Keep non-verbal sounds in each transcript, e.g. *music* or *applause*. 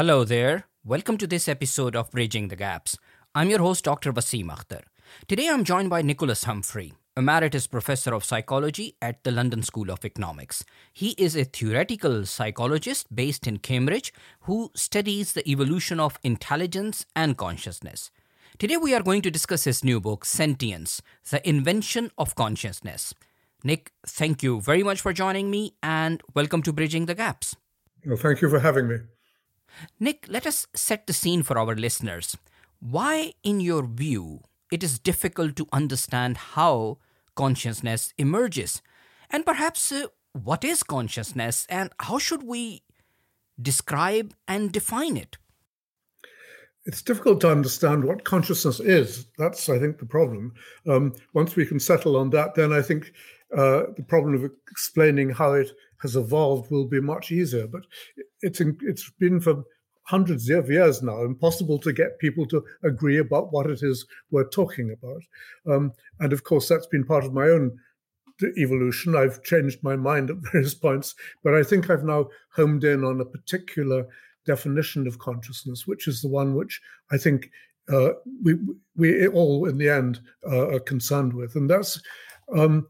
Hello there. Welcome to this episode of Bridging the Gaps. I'm your host, Dr. Wasim Akhtar. Today I'm joined by Nicholas Humphrey, Emeritus Professor of Psychology at the London School of Economics. He is a theoretical psychologist based in Cambridge who studies the evolution of intelligence and consciousness. Today we are going to discuss his new book, Sentience The Invention of Consciousness. Nick, thank you very much for joining me and welcome to Bridging the Gaps. Well, thank you for having me. Nick, let us set the scene for our listeners. Why, in your view, it is difficult to understand how consciousness emerges? And perhaps uh, what is consciousness and how should we describe and define it? It's difficult to understand what consciousness is. That's, I think, the problem. Um, once we can settle on that, then I think uh, the problem of explaining how it has evolved will be much easier. But it's it's been for hundreds of years now impossible to get people to agree about what it is we're talking about. Um, and of course, that's been part of my own evolution. I've changed my mind at *laughs* various points, but I think I've now homed in on a particular definition of consciousness, which is the one which I think uh, we we all in the end uh, are concerned with, and that's um,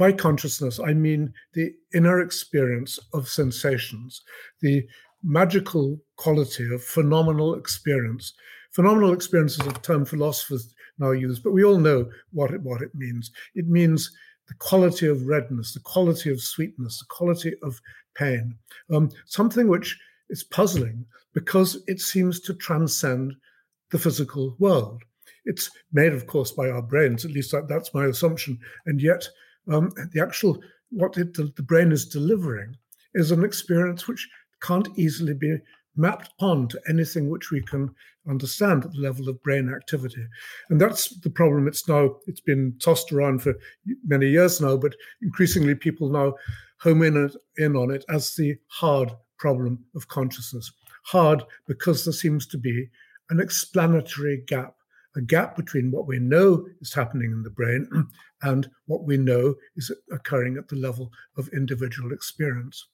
by consciousness, I mean the inner experience of sensations, the magical quality of phenomenal experience. Phenomenal experience is a term philosophers now use, but we all know what it, what it means. It means the quality of redness, the quality of sweetness, the quality of pain. Um, something which is puzzling because it seems to transcend the physical world. It's made, of course, by our brains, at least that, that's my assumption, and yet um, the actual what it, the, the brain is delivering is an experience which can't easily be mapped onto anything which we can understand at the level of brain activity. And that's the problem. It's now it's been tossed around for many years now but increasingly people now home in, in on it as the hard problem of consciousness. Hard because there seems to be an explanatory gap a gap between what we know is happening in the brain *clears throat* and what we know is occurring at the level of individual experience.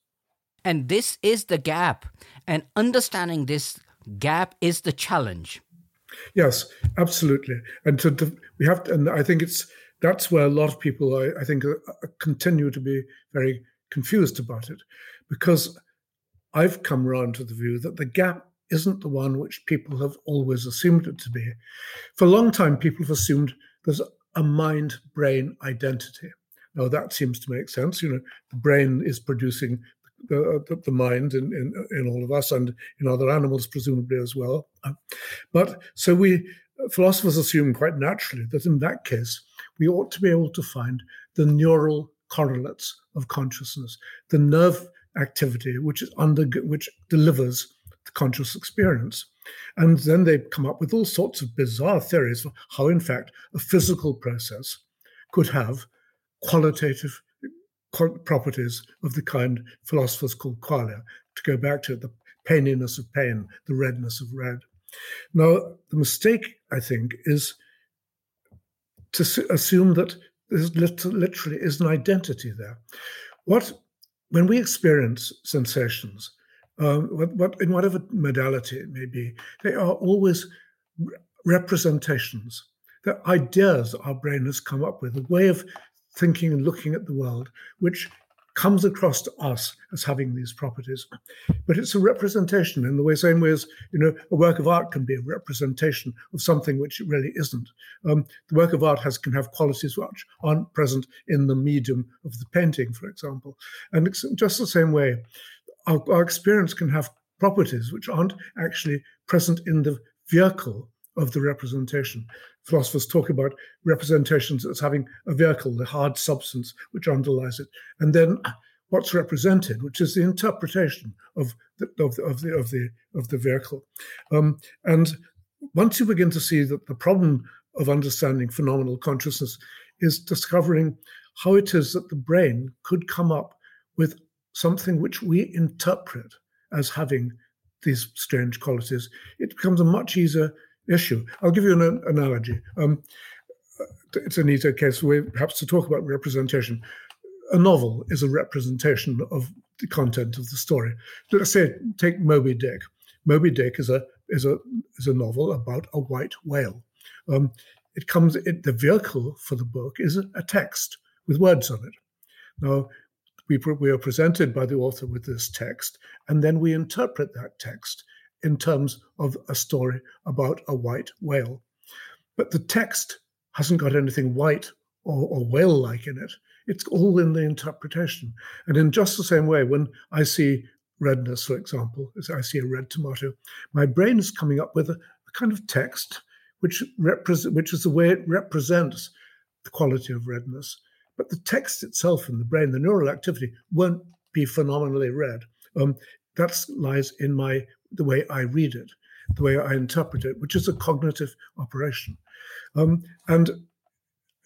And this is the gap. And understanding this gap is the challenge. Yes, absolutely. And to, to we have to, and I think it's that's where a lot of people, I, I think, uh, uh continue to be very confused about it, because I've come around to the view that the gap isn't the one which people have always assumed it to be. For a long time, people have assumed there's a mind brain identity. Now, that seems to make sense. You know, the brain is producing the, uh, the, the mind in, in, in, all of us and in other animals, presumably as well. But so we, philosophers assume quite naturally that in that case, we ought to be able to find the neural correlates of consciousness, the nerve activity which is under which delivers conscious experience. And then they come up with all sorts of bizarre theories of how, in fact, a physical process could have qualitative properties of the kind philosophers call qualia, to go back to the paininess of pain, the redness of red. Now, the mistake, I think, is to assume that there literally is an identity there. What, when we experience sensations, um, what, what, in whatever modality it may be, they are always representations. They're ideas our brain has come up with, a way of thinking and looking at the world, which comes across to us as having these properties. But it's a representation in the way, same way as you know, a work of art can be a representation of something which it really isn't. Um, the work of art has can have qualities which aren't present in the medium of the painting, for example. And it's just the same way our, our experience can have properties which aren't actually present in the vehicle of the representation. Philosophers talk about representations as having a vehicle, the hard substance which underlies it, and then what's represented, which is the interpretation of the of the of the of the, of the vehicle. Um, and once you begin to see that the problem of understanding phenomenal consciousness is discovering how it is that the brain could come up with something which we interpret as having these strange qualities, it becomes a much easier issue. I'll give you an analogy. Um, it's a neater case way perhaps to talk about representation. A novel is a representation of the content of the story. Let's say take Moby Dick. Moby Dick is a is a is a novel about a white whale. Um, it comes it, the vehicle for the book is a, a text with words on it. Now we we are presented by the author with this text, and then we interpret that text in terms of a story about a white whale. But the text hasn't got anything white or, or whale like in it. It's all in the interpretation. And in just the same way, when I see redness, for example, as I see a red tomato, my brain is coming up with a, a kind of text which represent, which is the way it represents the quality of redness. But the text itself in the brain, the neural activity, won't be phenomenally red. Um, that lies in my the way I read it, the way I interpret it, which is a cognitive operation. Um, and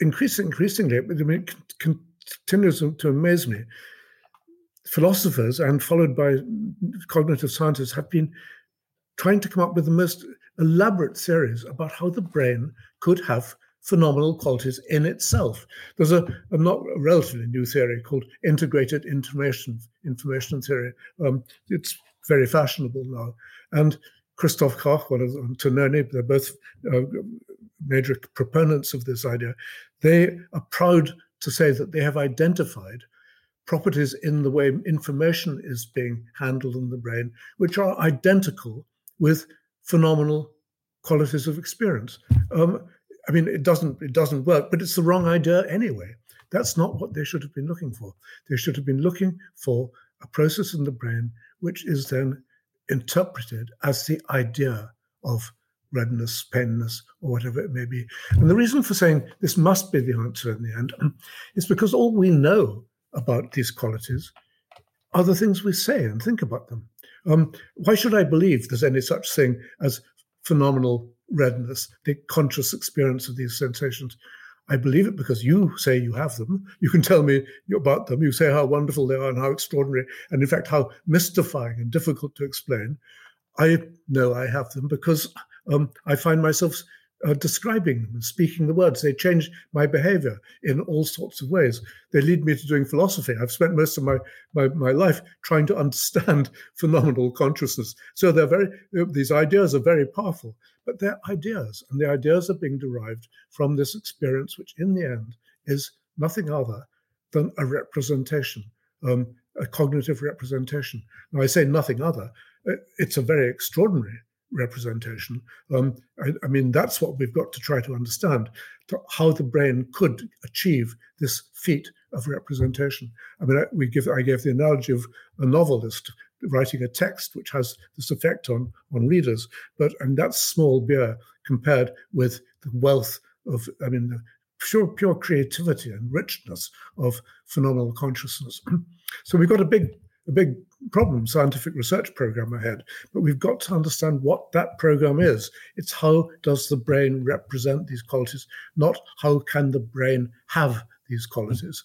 increasing, increasingly, I mean, it continues to amaze me. Philosophers and followed by cognitive scientists have been trying to come up with the most elaborate theories about how the brain could have phenomenal qualities in itself. There's a, a not a relatively new theory called integrated information information theory. Um, it's very fashionable now, and Christoph Koch, one of them, Tononi, they're both uh, major proponents of this idea. They are proud to say that they have identified properties in the way information is being handled in the brain, which are identical with phenomenal qualities of experience. Um, I mean, it doesn't it doesn't work, but it's the wrong idea anyway. That's not what they should have been looking for. They should have been looking for a process in the brain which is then interpreted as the idea of redness, painness, or whatever it may be. And the reason for saying this must be the answer in the end *clears throat* is because all we know about these qualities are the things we say and think about them. Um, why should I believe there's any such thing as phenomenal redness, the conscious experience of these sensations? I believe it because you say you have them. You can tell me about them. You say how wonderful they are and how extraordinary, and in fact, how mystifying and difficult to explain. I know I have them because um, I find myself uh, describing them and speaking the words. They change my behavior in all sorts of ways. They lead me to doing philosophy. I've spent most of my, my, my life trying to understand *laughs* phenomenal consciousness. So they're very, these ideas are very powerful, but they're ideas, and the ideas are being derived from this experience, which in the end is nothing other than a representation, um, a cognitive representation. Now, I say nothing other, it's a very extraordinary representation. Um, I, I, mean, that's what we've got to try to understand to how the brain could achieve this feat of representation. I mean, I, we give I gave the analogy of a novelist writing a text which has this effect on on readers, but and that's small beer compared with the wealth of I mean the pure pure creativity and richness of phenomenal consciousness. *clears throat* so we've got a big a big problem scientific research program ahead but we've got to understand what that program is it's how does the brain represent these qualities not how can the brain have these qualities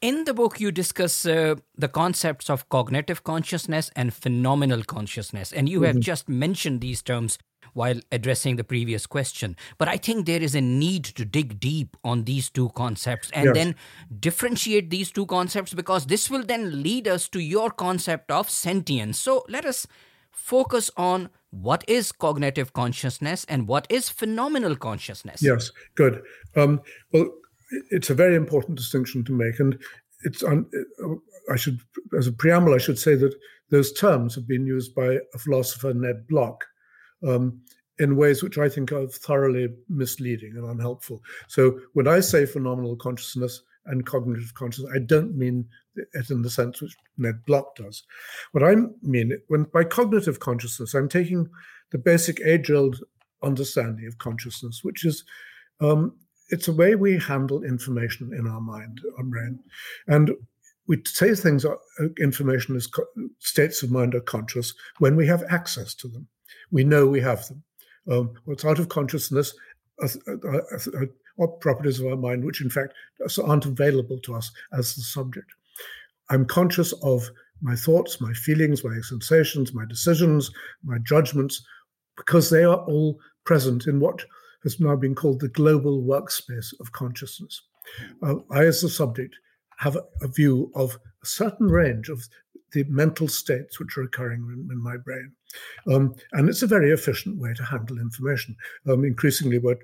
in the book you discuss uh, the concepts of cognitive consciousness and phenomenal consciousness and you mm-hmm. have just mentioned these terms while addressing the previous question. But I think there is a need to dig deep on these two concepts and yes. then differentiate these two concepts because this will then lead us to your concept of sentience. So let us focus on what is cognitive consciousness and what is phenomenal consciousness. Yes, good. Um, well, it's a very important distinction to make, and it's. Un- I should, as a preamble, I should say that those terms have been used by a philosopher, Ned Block, um, in ways which I think are thoroughly misleading and unhelpful. So when I say phenomenal consciousness and cognitive consciousness, I don't mean it in the sense which Ned Block does. What I mean, when by cognitive consciousness, I'm taking the basic age-old understanding of consciousness, which is um, it's a way we handle information in our mind, our brain, and we say things, uh, information is states of mind are conscious when we have access to them we know we have them. Um, what's out of consciousness are, are, are, are, properties of our mind which, in fact, aren't available to us as the subject. I'm conscious of my thoughts, my feelings, my sensations, my decisions, my judgments, because they are all present in what has now been called the global workspace of consciousness. Hmm. Uh, I, as the subject, have a, a view of a certain range of the mental states which are occurring in, in my brain. Um, and it's a very efficient way to handle information. Um, increasingly, we're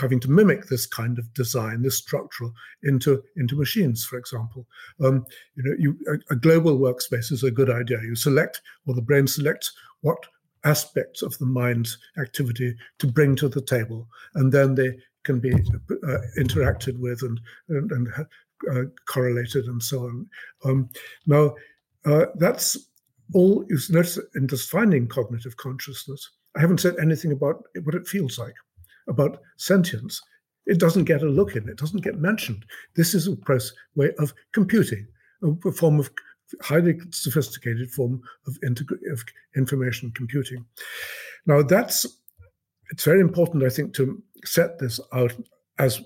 having to mimic this kind of design, this structural, into into machines. For example, um, you know, you, a, a, global workspace is a good idea. You select, or the brain selects, what aspects of the mind's activity to bring to the table, and then they can be uh, interacted with and and, and uh, correlated and so on. Um, now, uh, that's all you notice in defining cognitive consciousness. I haven't said anything about what it feels like, about sentience. It doesn't get a look in, it doesn't get mentioned. This is a process way of computing, a form of highly sophisticated form of, of information computing. Now, that's it's very important, I think, to set this out as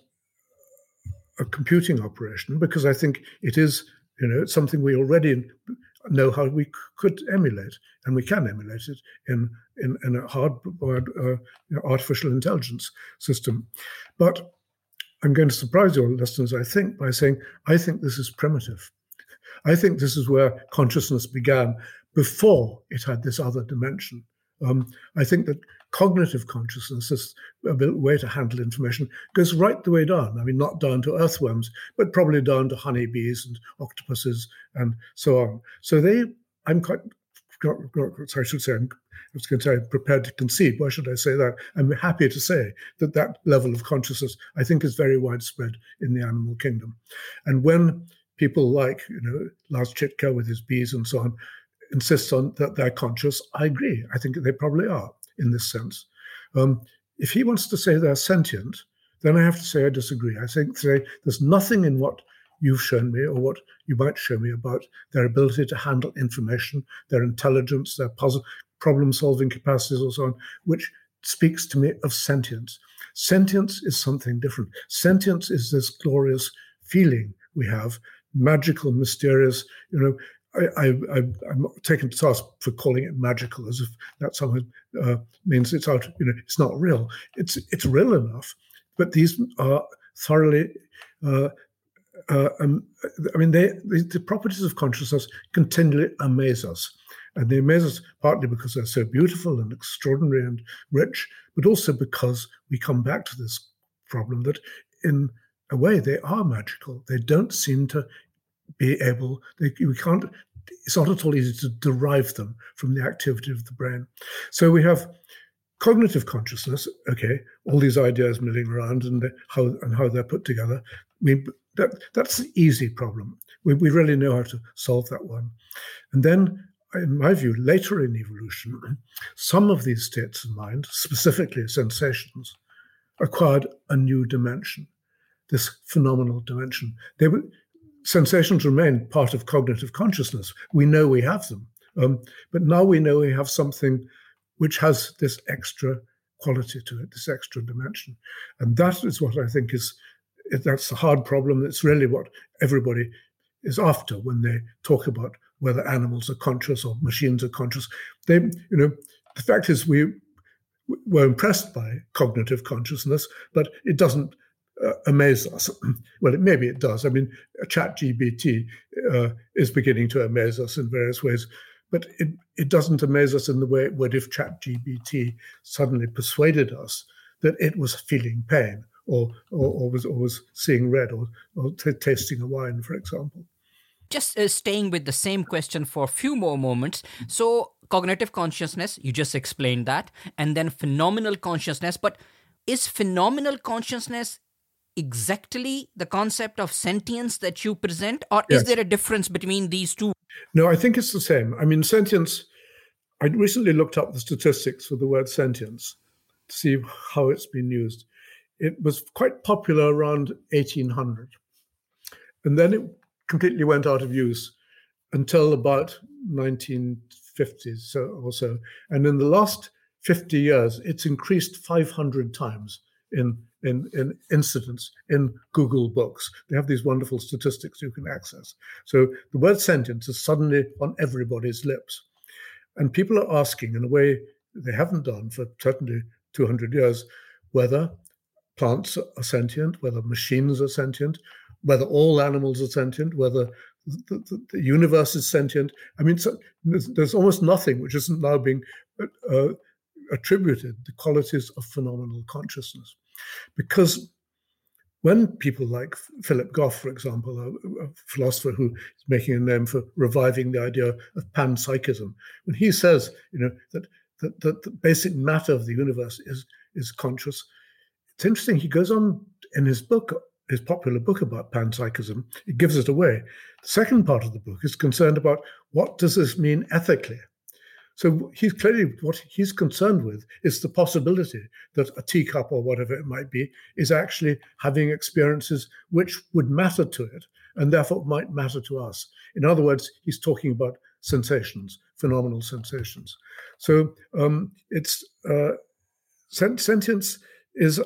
a computing operation because I think it is, you know, it's something we already know how we could emulate, and we can emulate it in in, in a uh, artificial intelligence system. But I'm going to surprise your listeners, I think, by saying I think this is primitive. I think this is where consciousness began before it had this other dimension. Um, I think that cognitive consciousness, this way to handle information, goes right the way down. I mean, not down to earthworms, but probably down to honeybees and octopuses and so on. So they, I'm quite, sorry, I should say, I'm, I was going to say I'm prepared to concede. Why should I say that? I'm happy to say that that level of consciousness, I think, is very widespread in the animal kingdom. And when people like, you know, Lars Chittka with his bees and so on, insists on that they're conscious, I agree. I think they probably are in this sense. Um, if he wants to say they're sentient, then I have to say I disagree. I think say there's nothing in what you've shown me or what you might show me about their ability to handle information, their intelligence, their puzzle, problem-solving capacities, or so on, which speaks to me of sentience. Sentience is something different. Sentience is this glorious feeling we have, magical, mysterious. You know, I, am taken to task for calling it magical, as if that somehow uh, means it's out. You know, it's not real. It's it's real enough, but these are thoroughly. Uh, uh, um, I mean, they, the, the properties of consciousness continually amaze us, and they amaze us partly because they're so beautiful and extraordinary and rich, but also because we come back to this problem that, in a way, they are magical. They don't seem to be able, they, we can't, it's not at all easy to derive them from the activity of the brain. So we have cognitive consciousness, okay, all these ideas milling around and how and how they're put together. Mean, that, that's the easy problem. We, we really know how to solve that one. And then, in my view, later in evolution, *clears throat* some of these states of mind, specifically sensations, acquired a new dimension, this phenomenal dimension. They were sensations remain part of cognitive consciousness. We know we have them. Um, but now we know we have something which has this extra quality to it, this extra dimension. And that is what I think is that's the hard problem. It's really what everybody is after when they talk about whether animals are conscious or machines are conscious. They, you know, the fact is we were impressed by cognitive consciousness, but it doesn't uh, amaze us. *clears throat* well, maybe it does. I mean, ChatGPT uh, is beginning to amaze us in various ways, but it, it doesn't amaze us in the way it would if ChatGPT suddenly persuaded us that it was feeling pain or, or, or was, or was seeing red or, or t- tasting a wine, for example. Just uh, staying with the same question for a few more moments. So, cognitive consciousness, you just explained that, and then phenomenal consciousness. But is phenomenal consciousness exactly the concept of sentience that you present, or yes. is there a difference between these two? No, I think it's the same. I mean, sentience, I recently looked up the statistics for the word sentience to see how it's been used. It was quite popular around 1800. And then it completely went out of use until about 1950s or so. And in the last 50 years, it's increased 500 times in in, in incidence in Google Books. They have these wonderful statistics you can access. So the word sentience is suddenly on everybody's lips. And people are asking, in a way they haven't done for certainly 200 years, whether plants are sentient, whether machines are sentient, whether all animals are sentient, whether the, the, the, universe is sentient. I mean, so there's, there's, almost nothing which isn't now being uh, attributed the qualities of phenomenal consciousness, because when people like Philip Goff, for example, a, a, philosopher who is making a name for reviving the idea of panpsychism, when he says, you know, that, that, that the basic matter of the universe is is conscious, it's interesting. He goes on in his book, his popular book about panpsychism. It gives it away. The second part of the book is concerned about what does this mean ethically. So he's clearly what he's concerned with is the possibility that a teacup or whatever it might be is actually having experiences which would matter to it and therefore might matter to us. In other words, he's talking about sensations, phenomenal sensations. So um, it's uh, sentience is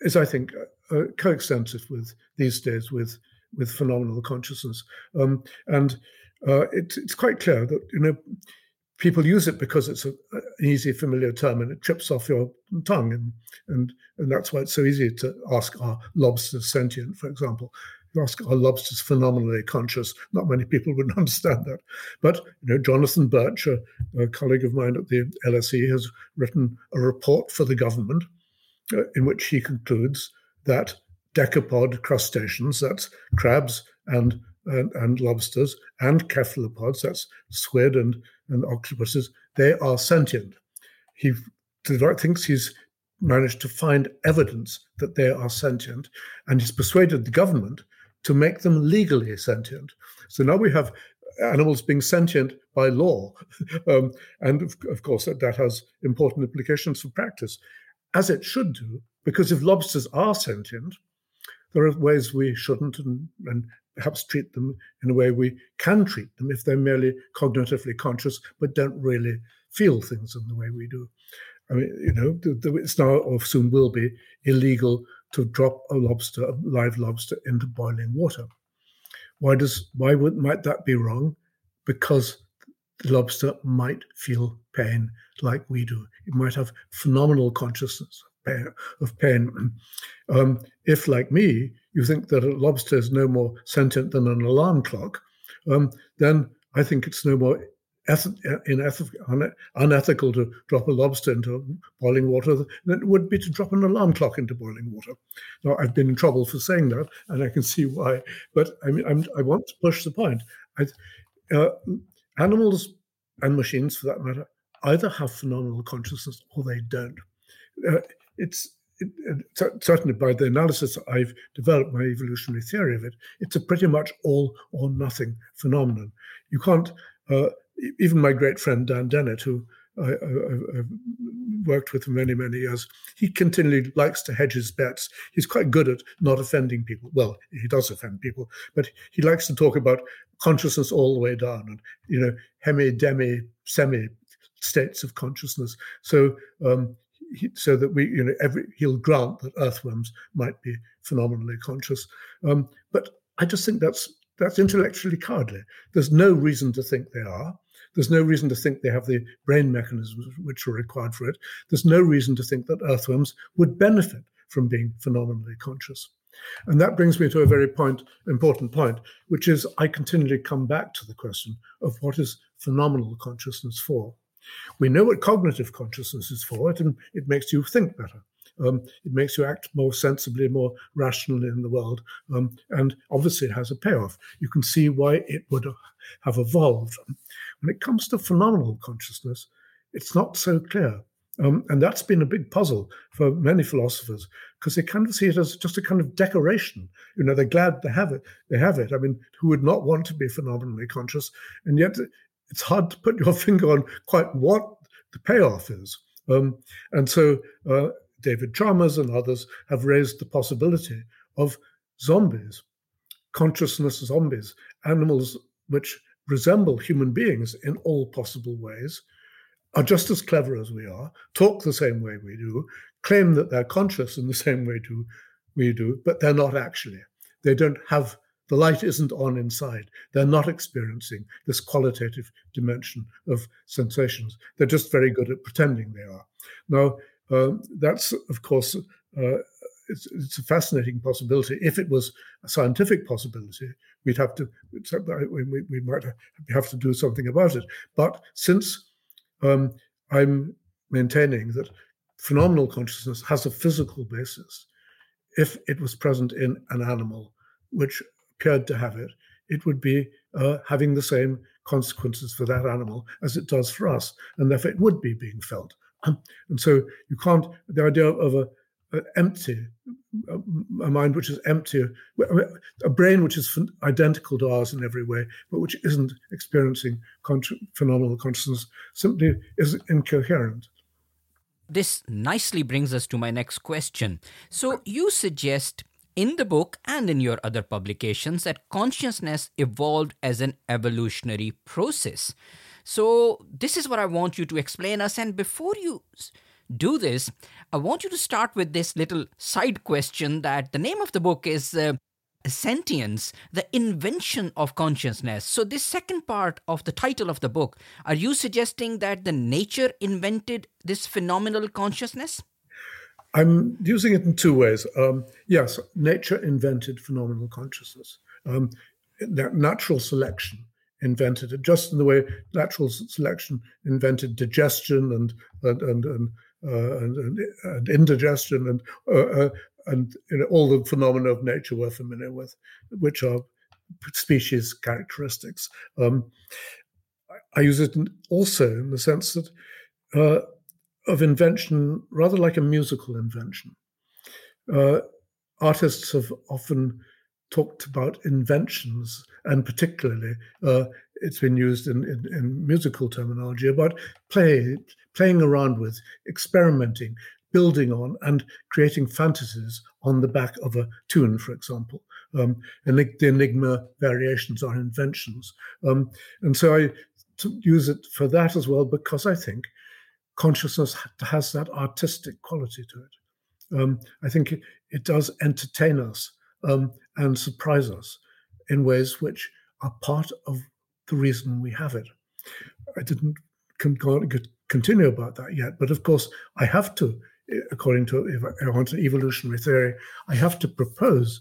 is I think uh, coextensive with these days with with phenomenal consciousness, um, and uh, it, it's quite clear that you know people use it because it's a, an easy, familiar term and it trips off your tongue. And, and, and that's why it's so easy to ask are lobsters sentient, for example. You ask are lobsters phenomenally conscious? Not many people would *laughs* understand that. But you know, Jonathan Birch, a, a colleague of mine at the LSE, has written a report for the government uh, in which he concludes that decapod crustaceans, that's crabs and and, and lobsters and cephalopods, that's squid and, and octopuses, they are sentient. He thinks he's managed to find evidence that they are sentient, and he's persuaded the government to make them legally sentient. So now we have animals being sentient by law. *laughs* um, and of, of course, that, that has important implications for practice, as it should do, because if lobsters are sentient, there are ways we shouldn't and, and perhaps treat them in a way we can treat them if they're merely cognitively conscious but don't really feel things in the way we do. I mean, you know, it's now or soon will be illegal to drop a lobster, a live lobster, into boiling water. Why does why would might that be wrong? Because the lobster might feel pain like we do. It might have phenomenal consciousness of pain. Um, if, like me, you think that a lobster is no more sentient than an alarm clock, um, then I think it's no more unethical to drop a lobster into boiling water than it would be to drop an alarm clock into boiling water. Now, I've been in trouble for saying that, and I can see why. But I mean, I'm, i want to push the point. I, uh, animals and machines, for that matter, either have phenomenal consciousness or they don't. Uh, it's it, it, certainly by the analysis I've developed my evolutionary theory of it, it's a pretty much all or nothing phenomenon. You can't, uh, even my great friend Dan Dennett, who I, have worked with for many, many years, he continually likes to hedge his bets. He's quite good at not offending people. Well, he does offend people, but he likes to talk about consciousness all the way down and, you know, hemi, demi, semi states of consciousness. So um, so that we, you know, every he'll grant that earthworms might be phenomenally conscious. Um, but I just think that's that's intellectually cowardly. There's no reason to think they are. There's no reason to think they have the brain mechanisms which are required for it. There's no reason to think that earthworms would benefit from being phenomenally conscious. And that brings me to a very point, important point, which is I continually come back to the question of what is phenomenal consciousness for. We know what cognitive consciousness is for, it, and it makes you think better. Um, it makes you act more sensibly, more rationally in the world, um, and obviously it has a payoff. You can see why it would have evolved. When it comes to phenomenal consciousness, it's not so clear. Um, and that's been a big puzzle for many philosophers because they kind of see it as just a kind of decoration. You know, they're glad they have it. They have it. I mean, who would not want to be phenomenally conscious? And yet, it's hard to put your *laughs* finger on quite what the payoff is. Um, and so uh, David Chalmers and others have raised the possibility of zombies, consciousness zombies, animals which resemble human beings in all possible ways, are just as clever as we are, talk the same way we do, claim that they're conscious in the *laughs* same way do, we do, but they're not actually. They don't have the light isn't on inside. They're not experiencing this qualitative dimension of sensations. They're just very good at pretending they are. Now, uh, that's, of course, uh, it's, it's, a fascinating possibility. If it was a scientific possibility, we'd have to we, we might have to do something about it. But since um, I'm maintaining that phenomenal consciousness has a physical basis, if it was present in an animal which appeared to have it, it would be uh, having the same consequences for that animal as it does for us, and therefore it would be being felt. And so you can't, the idea of a, a empty, a, a, mind which is empty, a brain which is identical to ours in every way, but which isn't experiencing con- phenomenal consciousness, simply is incoherent. This nicely brings us to my next question. So you suggest in the book and in your other publications that consciousness evolved as an evolutionary process. So, this is what I want you to explain us. And before you do this, I want you to start with this little side question that the name of the book is uh, Sentience, the invention of consciousness. So, this second part of the title of the book, are you suggesting that the nature invented this phenomenal consciousness? I'm using it in two ways. Um, yes, nature invented phenomenal consciousness. Um, natural selection invented it, just in the way natural selection invented digestion and and and and, uh, and, and, and, indigestion and uh, uh, and you know, all the phenomena of nature we're familiar with, which are species characteristics. Um, I use it also in the sense that uh, of invention, rather like a musical invention. Uh, artists have often talked about inventions, and particularly uh, it's been used in, in, in, musical terminology about play, playing around with, experimenting, building on, and creating fantasies on the back of a tune, for example. Um, the Enigma variations are inventions. Um, and so I use it for that as well because I think consciousness has that artistic quality to it. Um, I think it, it, does entertain us um, and surprise us in ways which are part of the reason we have it. I didn't continue about that yet, but of course, I have to, according to if I want an evolutionary theory, I have to propose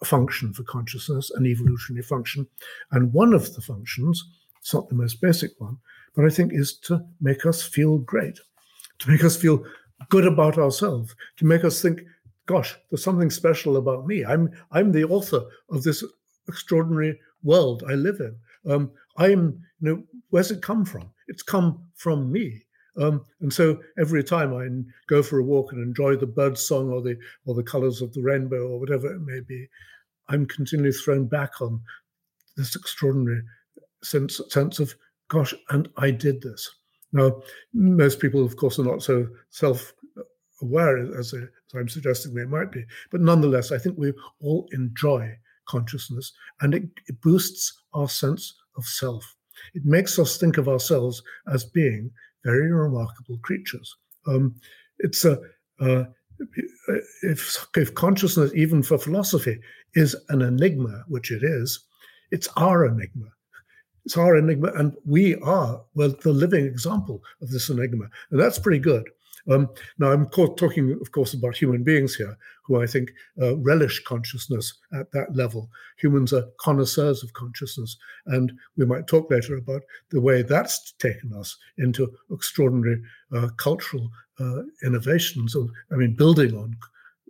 a function for consciousness, an evolutionary function, and one of the functions, it's not the most basic one, but I think is to make us feel great, to make us feel good about ourselves, to make us think, gosh, there's something special about me. I'm I'm the author of this extraordinary world I live in. Um, I'm, you know, where's it come from? It's come from me. Um, and so every time I go for a walk and enjoy the bird song or the or the colors of the rainbow or whatever it may be, I'm continually thrown back on this extraordinary sense sense of gosh, and I did this. Now, most people, of course, are not so self aware as, as, I'm suggesting they might be. But nonetheless, I think we all enjoy consciousness and it, it boosts our sense of self. It makes us think of ourselves as being very remarkable creatures. Um, it's a uh, if if consciousness, even for philosophy, is an enigma, which it is, it's our enigma. It's our enigma, and we are, well, the living example of this enigma. And that's pretty good. Um, now, I'm talking, of course, about human beings here, who I think uh, relish consciousness at that level. Humans are connoisseurs of consciousness, and we might talk later about the way that's taken us into extraordinary uh, cultural uh, innovations. Of, I mean, building on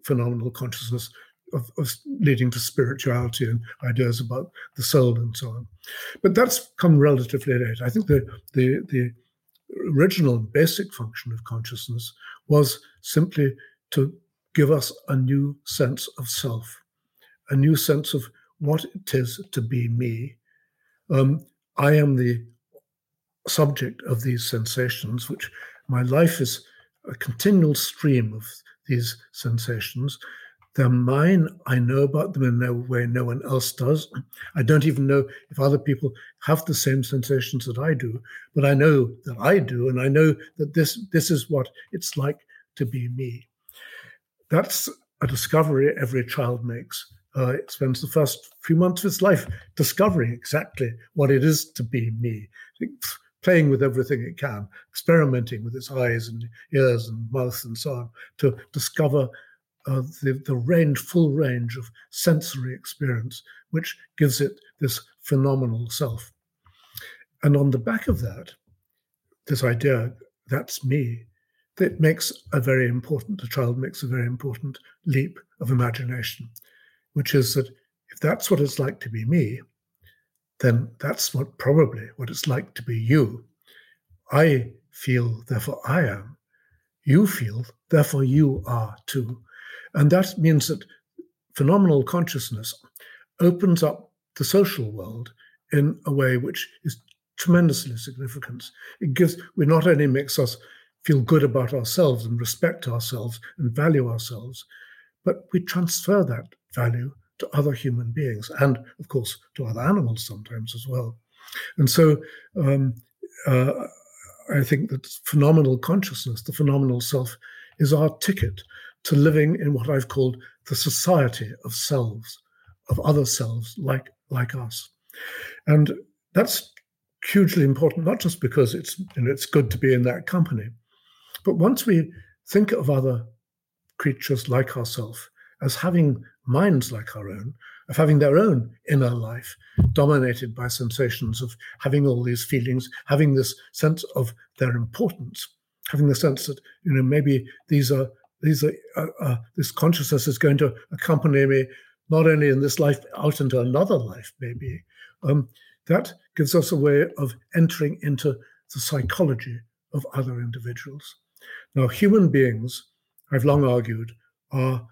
phenomenal consciousness of, of, leading to spirituality and ideas about the soul and so on. But that's come relatively late. I think the the the original basic function of consciousness was simply to give us a new sense of self, a new sense of what it is to be me. Um, I am the subject of these sensations, which my life is a continual stream of these sensations. They're mine. I know about them in no way no one else does. I don't even know if other people have the same sensations that I do, but I know that I do, and I know that this this is what it's like to be me. That's a discovery every child makes. Uh, it spends the first few months of its life discovering exactly what it is to be me, playing with everything it can, experimenting with its eyes and ears and mouth and so on to discover uh, the, the range, full range of sensory experience, which gives it this phenomenal self. And on the back of that, this idea, that's me, that makes a very important, the child makes a very important leap of imagination, which is that if that's what it's like to be me, then that's what probably what it's like to be you. I feel, therefore I am. You feel, therefore you are too. And that means that phenomenal consciousness opens up the social world in a way which is tremendously significant. It gives, it not only makes us feel good about ourselves and respect ourselves and value ourselves, but we transfer that value to other human beings and, of course, to other animals sometimes as well. And so um, uh, I think that phenomenal consciousness, the phenomenal self, is our ticket to living in what I've called the society of selves, of other selves like, like us. And that's hugely important, not just because it's, you know, it's good to be in that company, but once we think of other creatures like ourselves as having minds like our own, of having their own inner life dominated by sensations of having all these feelings, having this sense of their importance, having the sense that you know maybe these are these uh, uh, this consciousness is going to accompany me not only in this life out into another life maybe um, that gives us a way of entering into the psychology of other individuals now human beings i've long argued are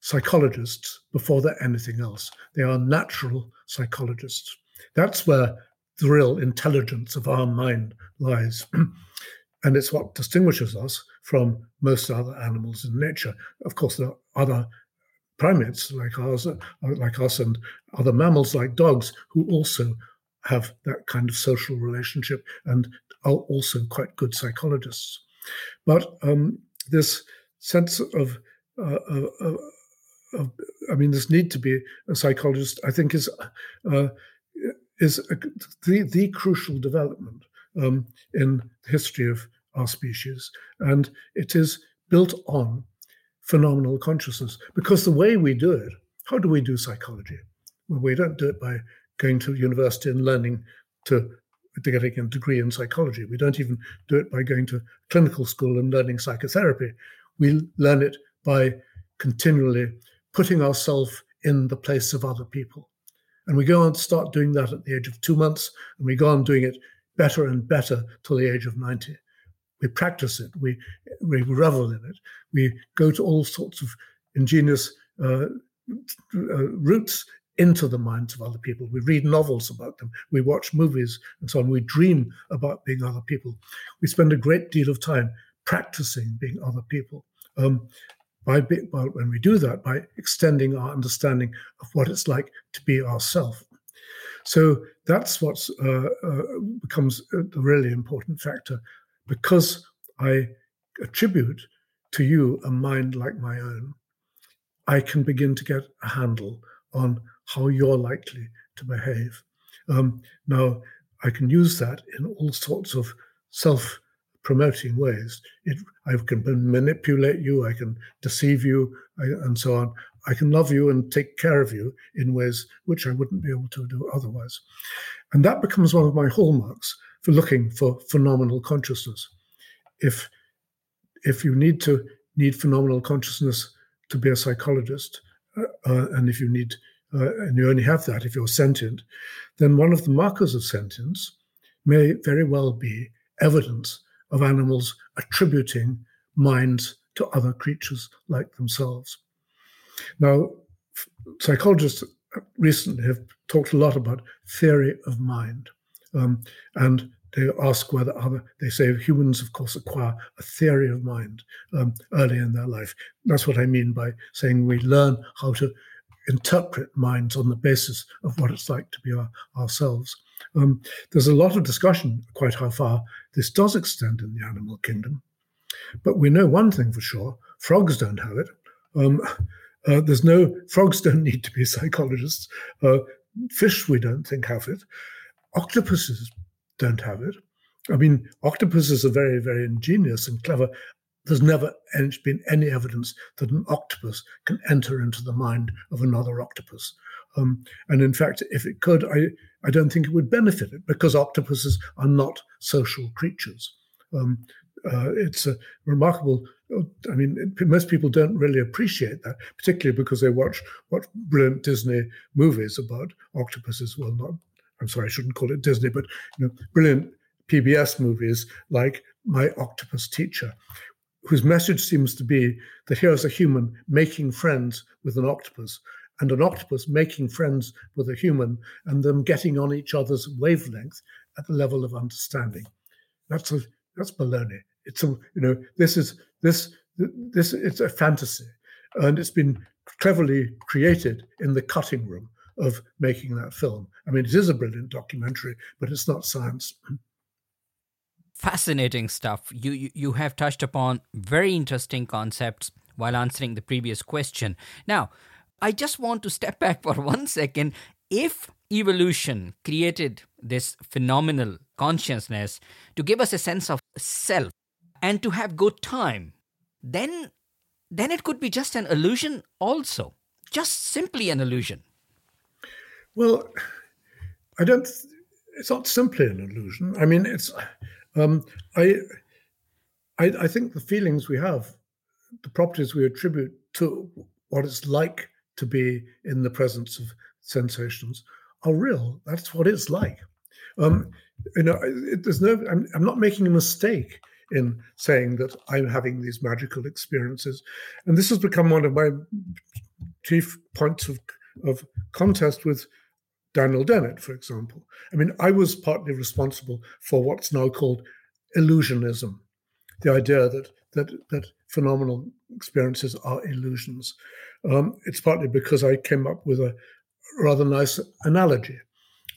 psychologists before they're anything else. They are natural psychologists. That's where the real intelligence of our mind lies. *clears throat* and it's what distinguishes us from most other animals in nature. Of course, there are other primates like ours, uh, like us, and other mammals like dogs who also have that kind of social relationship and are also quite good psychologists. But um, this sense of, uh, of, of, I mean, this need to be a psychologist, I think, is uh, is a, the the crucial development um, in the history of our species, and it is built on phenomenal consciousness. Because the way we do it, how do we do psychology? Well, we don't do it by going to university and learning to to getting a degree in psychology. We don't even do it by going to clinical school and learning psychotherapy. We learn it by continually putting ourselves in the place of other people. And we go on to start doing that at the age of two months, and we go on doing it better and better till the age of 90. We practice it, we, we revel in it, we go to all sorts of ingenious uh, uh, routes into the minds of other people. We read novels about them, we watch movies and so on. We dream about being other people. We spend a great deal of time practicing being other people. Um, by, by when we do that by extending our understanding of what it's like to be ourself. So that's what uh, uh, becomes a really important factor because I attribute to you a mind like my own. I can begin to get a handle on how you're likely to behave. Um, now, I can use that in all sorts of self promoting ways. It, I can manipulate you, I can deceive you, I, and so on. I can love you and take care of you in ways which I wouldn't be able to do otherwise. And that becomes one of my hallmarks for looking for phenomenal consciousness. If if you need to need phenomenal consciousness to be a psychologist, uh, uh, and if you need uh, and you only have that if you're sentient, then one of the markers of sentience may very well be evidence of animals attributing minds to other creatures like themselves. Now, psychologists recently have talked a lot about theory of mind. Um, and they ask whether other, they say humans, of course, acquire a theory of mind um, early in their life. That's what I mean by saying we learn how to interpret minds on the basis of what it's like to be our, ourselves. Um, there's a lot of discussion quite how far this does extend in the animal kingdom. But we know one thing for sure frogs don't have it. Um, uh, there's no, frogs don't need to be *laughs* psychologists. Uh, fish, we don't think have it. Octopuses don't have it. I mean, octopuses are very, very ingenious and clever there's never been any evidence that an octopus can enter into the mind of another octopus. Um, and in fact, if it could, I, I don't think it would benefit it because octopuses are not social creatures. Um, uh, it's a remarkable. I mean, most people don't really appreciate that, particularly because they watch what brilliant Disney movies about octopuses. Well, not. I'm sorry, I shouldn't call it Disney, but you know, brilliant PBS movies like My Octopus Teacher, whose message seems to be that here's a human making friends with an octopus, and an octopus making friends with a human, and them getting on each other's wavelength at the level of understanding. That's a that's baloney. It's a you know this is this this it's a fantasy, and it's been cleverly created in the cutting room of making that film. I mean, it is a brilliant documentary, but it's not science. Fascinating stuff. You, you you have touched upon very interesting concepts while answering the previous question. Now, I just want to step back for *laughs* one second. If evolution created this phenomenal consciousness to give us a sense of self and to have good time, then then it could be just an illusion also. Just simply an illusion. Well, I don't it's not simply an illusion. I mean it's um, I, I I think the feelings we have, the properties we attribute to what it's like to be in the presence of sensations are real. That's what it's like. Um, you know, it, there's no. I'm, I'm not making a mistake in saying that I'm having these magical experiences, and this has become one of my chief points of of contest with Daniel Dennett, for example. I mean, I was partly responsible for what's now called illusionism, the idea that that that phenomenal experiences are illusions. Um, it's partly because I came up with a rather nice analogy.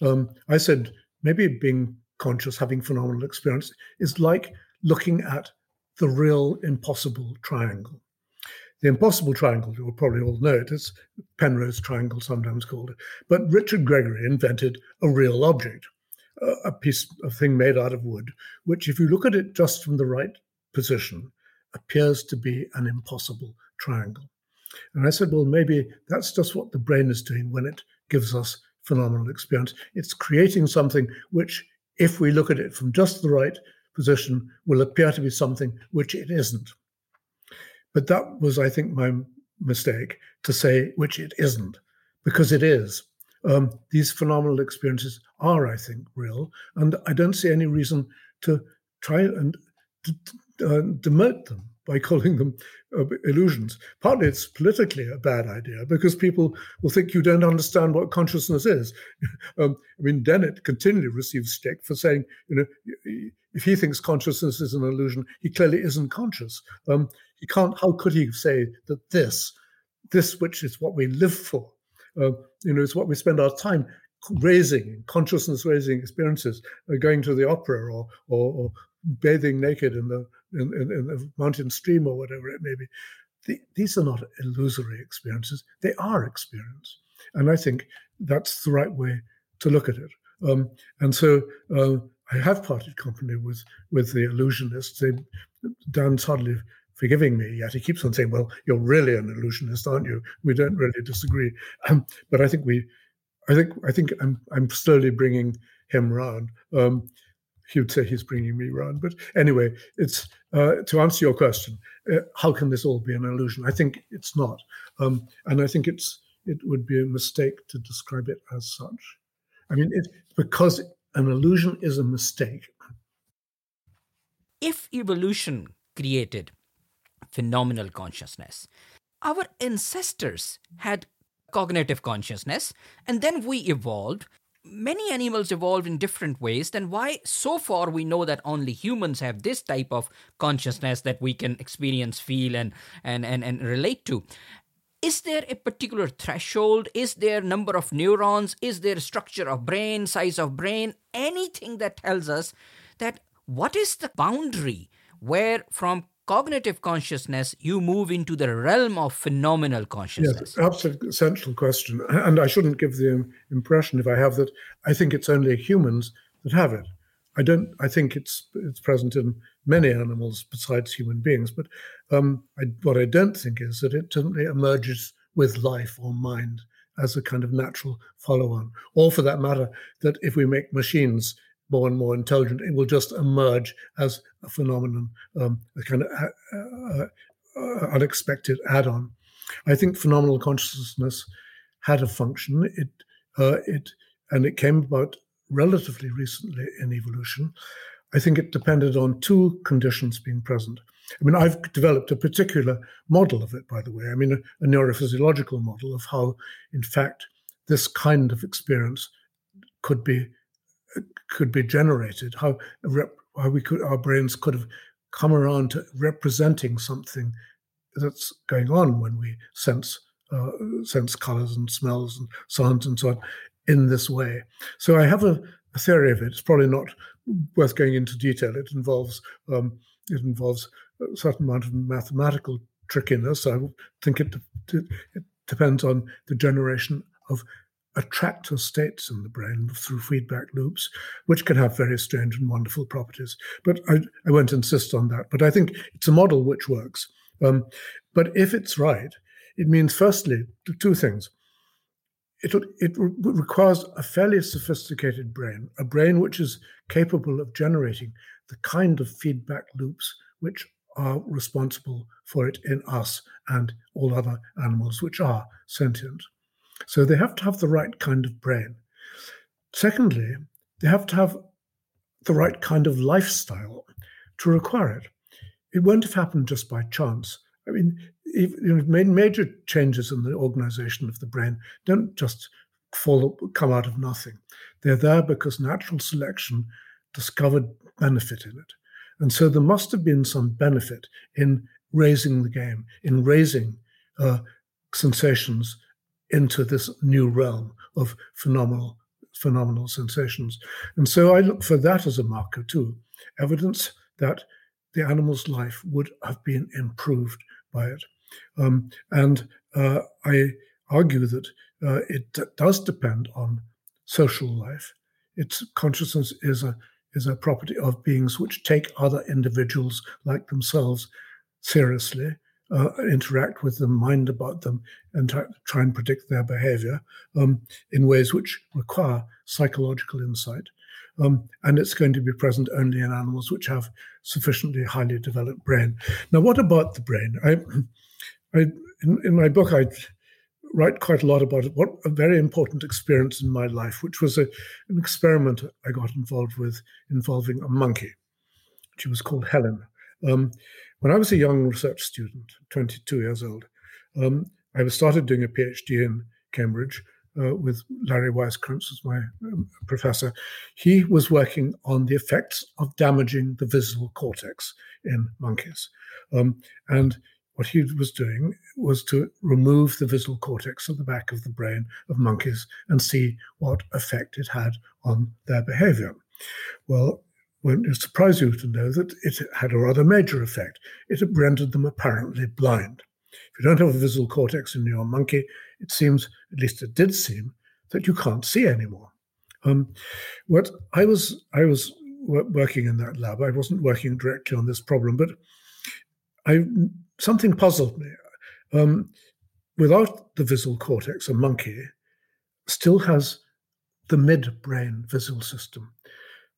Um, I said maybe being conscious, having phenomenal experience, is like looking at the real impossible triangle. The impossible triangle, you will probably all know it, it's Penrose triangle, sometimes called it. But Richard Gregory invented a real object, a piece of thing made out of wood, which, if you look at it just from the right position, appears to be an impossible triangle. And I said, well, maybe that's just what the brain is doing when it gives us phenomenal experience. It's creating something which, if we look at it from just the right position, will appear to be something which it isn't. But that was, I think, my mistake to say which it isn't, because it is. Um, these phenomenal experiences are, I think, real, and I don't see any reason to try and uh, demote them by calling them uh, illusions. Partly it's politically a bad idea because people will think you don't understand what consciousness is. *laughs* um, I mean, Dennett continually receives stick for saying, you know, if he thinks consciousness is an illusion, he clearly isn't conscious. Um, he can't. How could he say that this, this which is what we live for, uh, you know, is what we spend our time raising, consciousness raising experiences, uh, going to the opera or, or, or bathing naked in the in, in, in, the mountain stream or whatever it may be. The, these are not illusory experiences; they are experience, and I think that's the right way to look at it. Um, and so uh, I have parted company with with the illusionists. They, Dan's hardly forgiving me yet. He keeps on saying, "Well, you're really an illusionist, aren't you?" We don't really disagree, um, but I think we, I think, I think I'm I'm slowly bringing him round. Um, he would say he's bringing me round. But anyway, it's uh, to answer your question: uh, How can this all be an illusion? I think it's not, um, and I think it's it would be a mistake to describe it as such. I mean, it's because an illusion is a mistake. If evolution created phenomenal consciousness, our ancestors had cognitive consciousness, and then we evolved many animals evolved in different ways, then why so far we know that only humans have this type of consciousness that we can experience, feel, and and and, and relate to? Is there a particular threshold? Is there number of neurons? Is there structure of brain, size of brain? Anything that tells us that what is the boundary where from cognitive consciousness, you move into the realm of phenomenal consciousness? Yes, absolutely essential question. And I shouldn't give the impression, if I have, that I think it's only humans that have it. I don't. I think it's it's present in many animals besides human beings. But um, I, what I don't think is that it suddenly emerges with life or mind as a kind of natural follow-on, or for that matter, that if we make machines more and more intelligent, it will just emerge as phenomenon, um, a kind of uh, uh, uh, unexpected add-on. I think phenomenal consciousness had a function. It uh, it and it came about relatively recently in evolution. I think it depended on two conditions being present. I mean, I've developed a particular model of it, by the way. I mean, a, a neurophysiological model of how, in fact, this kind of experience could be could be generated. How how we could our brains could have come around to representing something that's going on when we sense uh, sense colors and smells and sounds and so on in this way. So I have a, a theory of it. It's probably not worth going into detail. It involves um, it involves a certain amount of mathematical trickiness. I think it, it, it depends on the generation of attractor states in the brain through feedback loops, which can have very strange and wonderful properties. But I, I won't insist on that. But I think it's a model which works. Um, but if it's right, it means firstly two things it, it requires a fairly sophisticated brain, a brain which is capable of generating the kind of feedback loops which are responsible for it in us and all other animals which are sentient. So they have to have the right kind of brain. Secondly, they have to have the right kind of lifestyle to require it. It won't have happened just by chance. I mean, you know, major changes in the organization of the brain don't just fall come out of nothing. They're there because natural selection discovered benefit in it. And so there must have been some benefit in raising the game, in raising uh, sensations into this new realm of phenomenal phenomenal sensations. And so I look for that as a marker too, evidence that the animal's life would have been improved by it. Um, and uh, I argue that uh, it d- does depend on social life. Its consciousness is a is a property of beings which take other individuals like themselves seriously, uh, interact with them, mind about them, and try, try and predict their behavior um, in ways which require psychological insight. Um, and it's going to be present only in animals which have sufficiently highly developed brain. Now, what about the brain? I, I in, in my book, I write quite a lot about it. What a very important experience in my life, which was a, an experiment I got involved with involving a monkey. She was called Helen. Um, when I was a young research student, 22 years old, um, I started doing a PhD in Cambridge, uh, with Larry Weiskrantz as my um, professor, he was working on the effects of damaging the visual cortex in monkeys. Um, and what he was doing was to remove the visual cortex at the back of the brain of monkeys and see what effect it had on their behavior. Well, won't surprise you to know that it had a rather major effect. It rendered them apparently blind. If you don't have a visual cortex in your monkey, it seems, at least it did seem, that you can't see anymore. Um, what I was, I was working in that lab. I wasn't working directly on this problem, but I something puzzled me. Um, without the visual cortex, a monkey still has the midbrain visual system.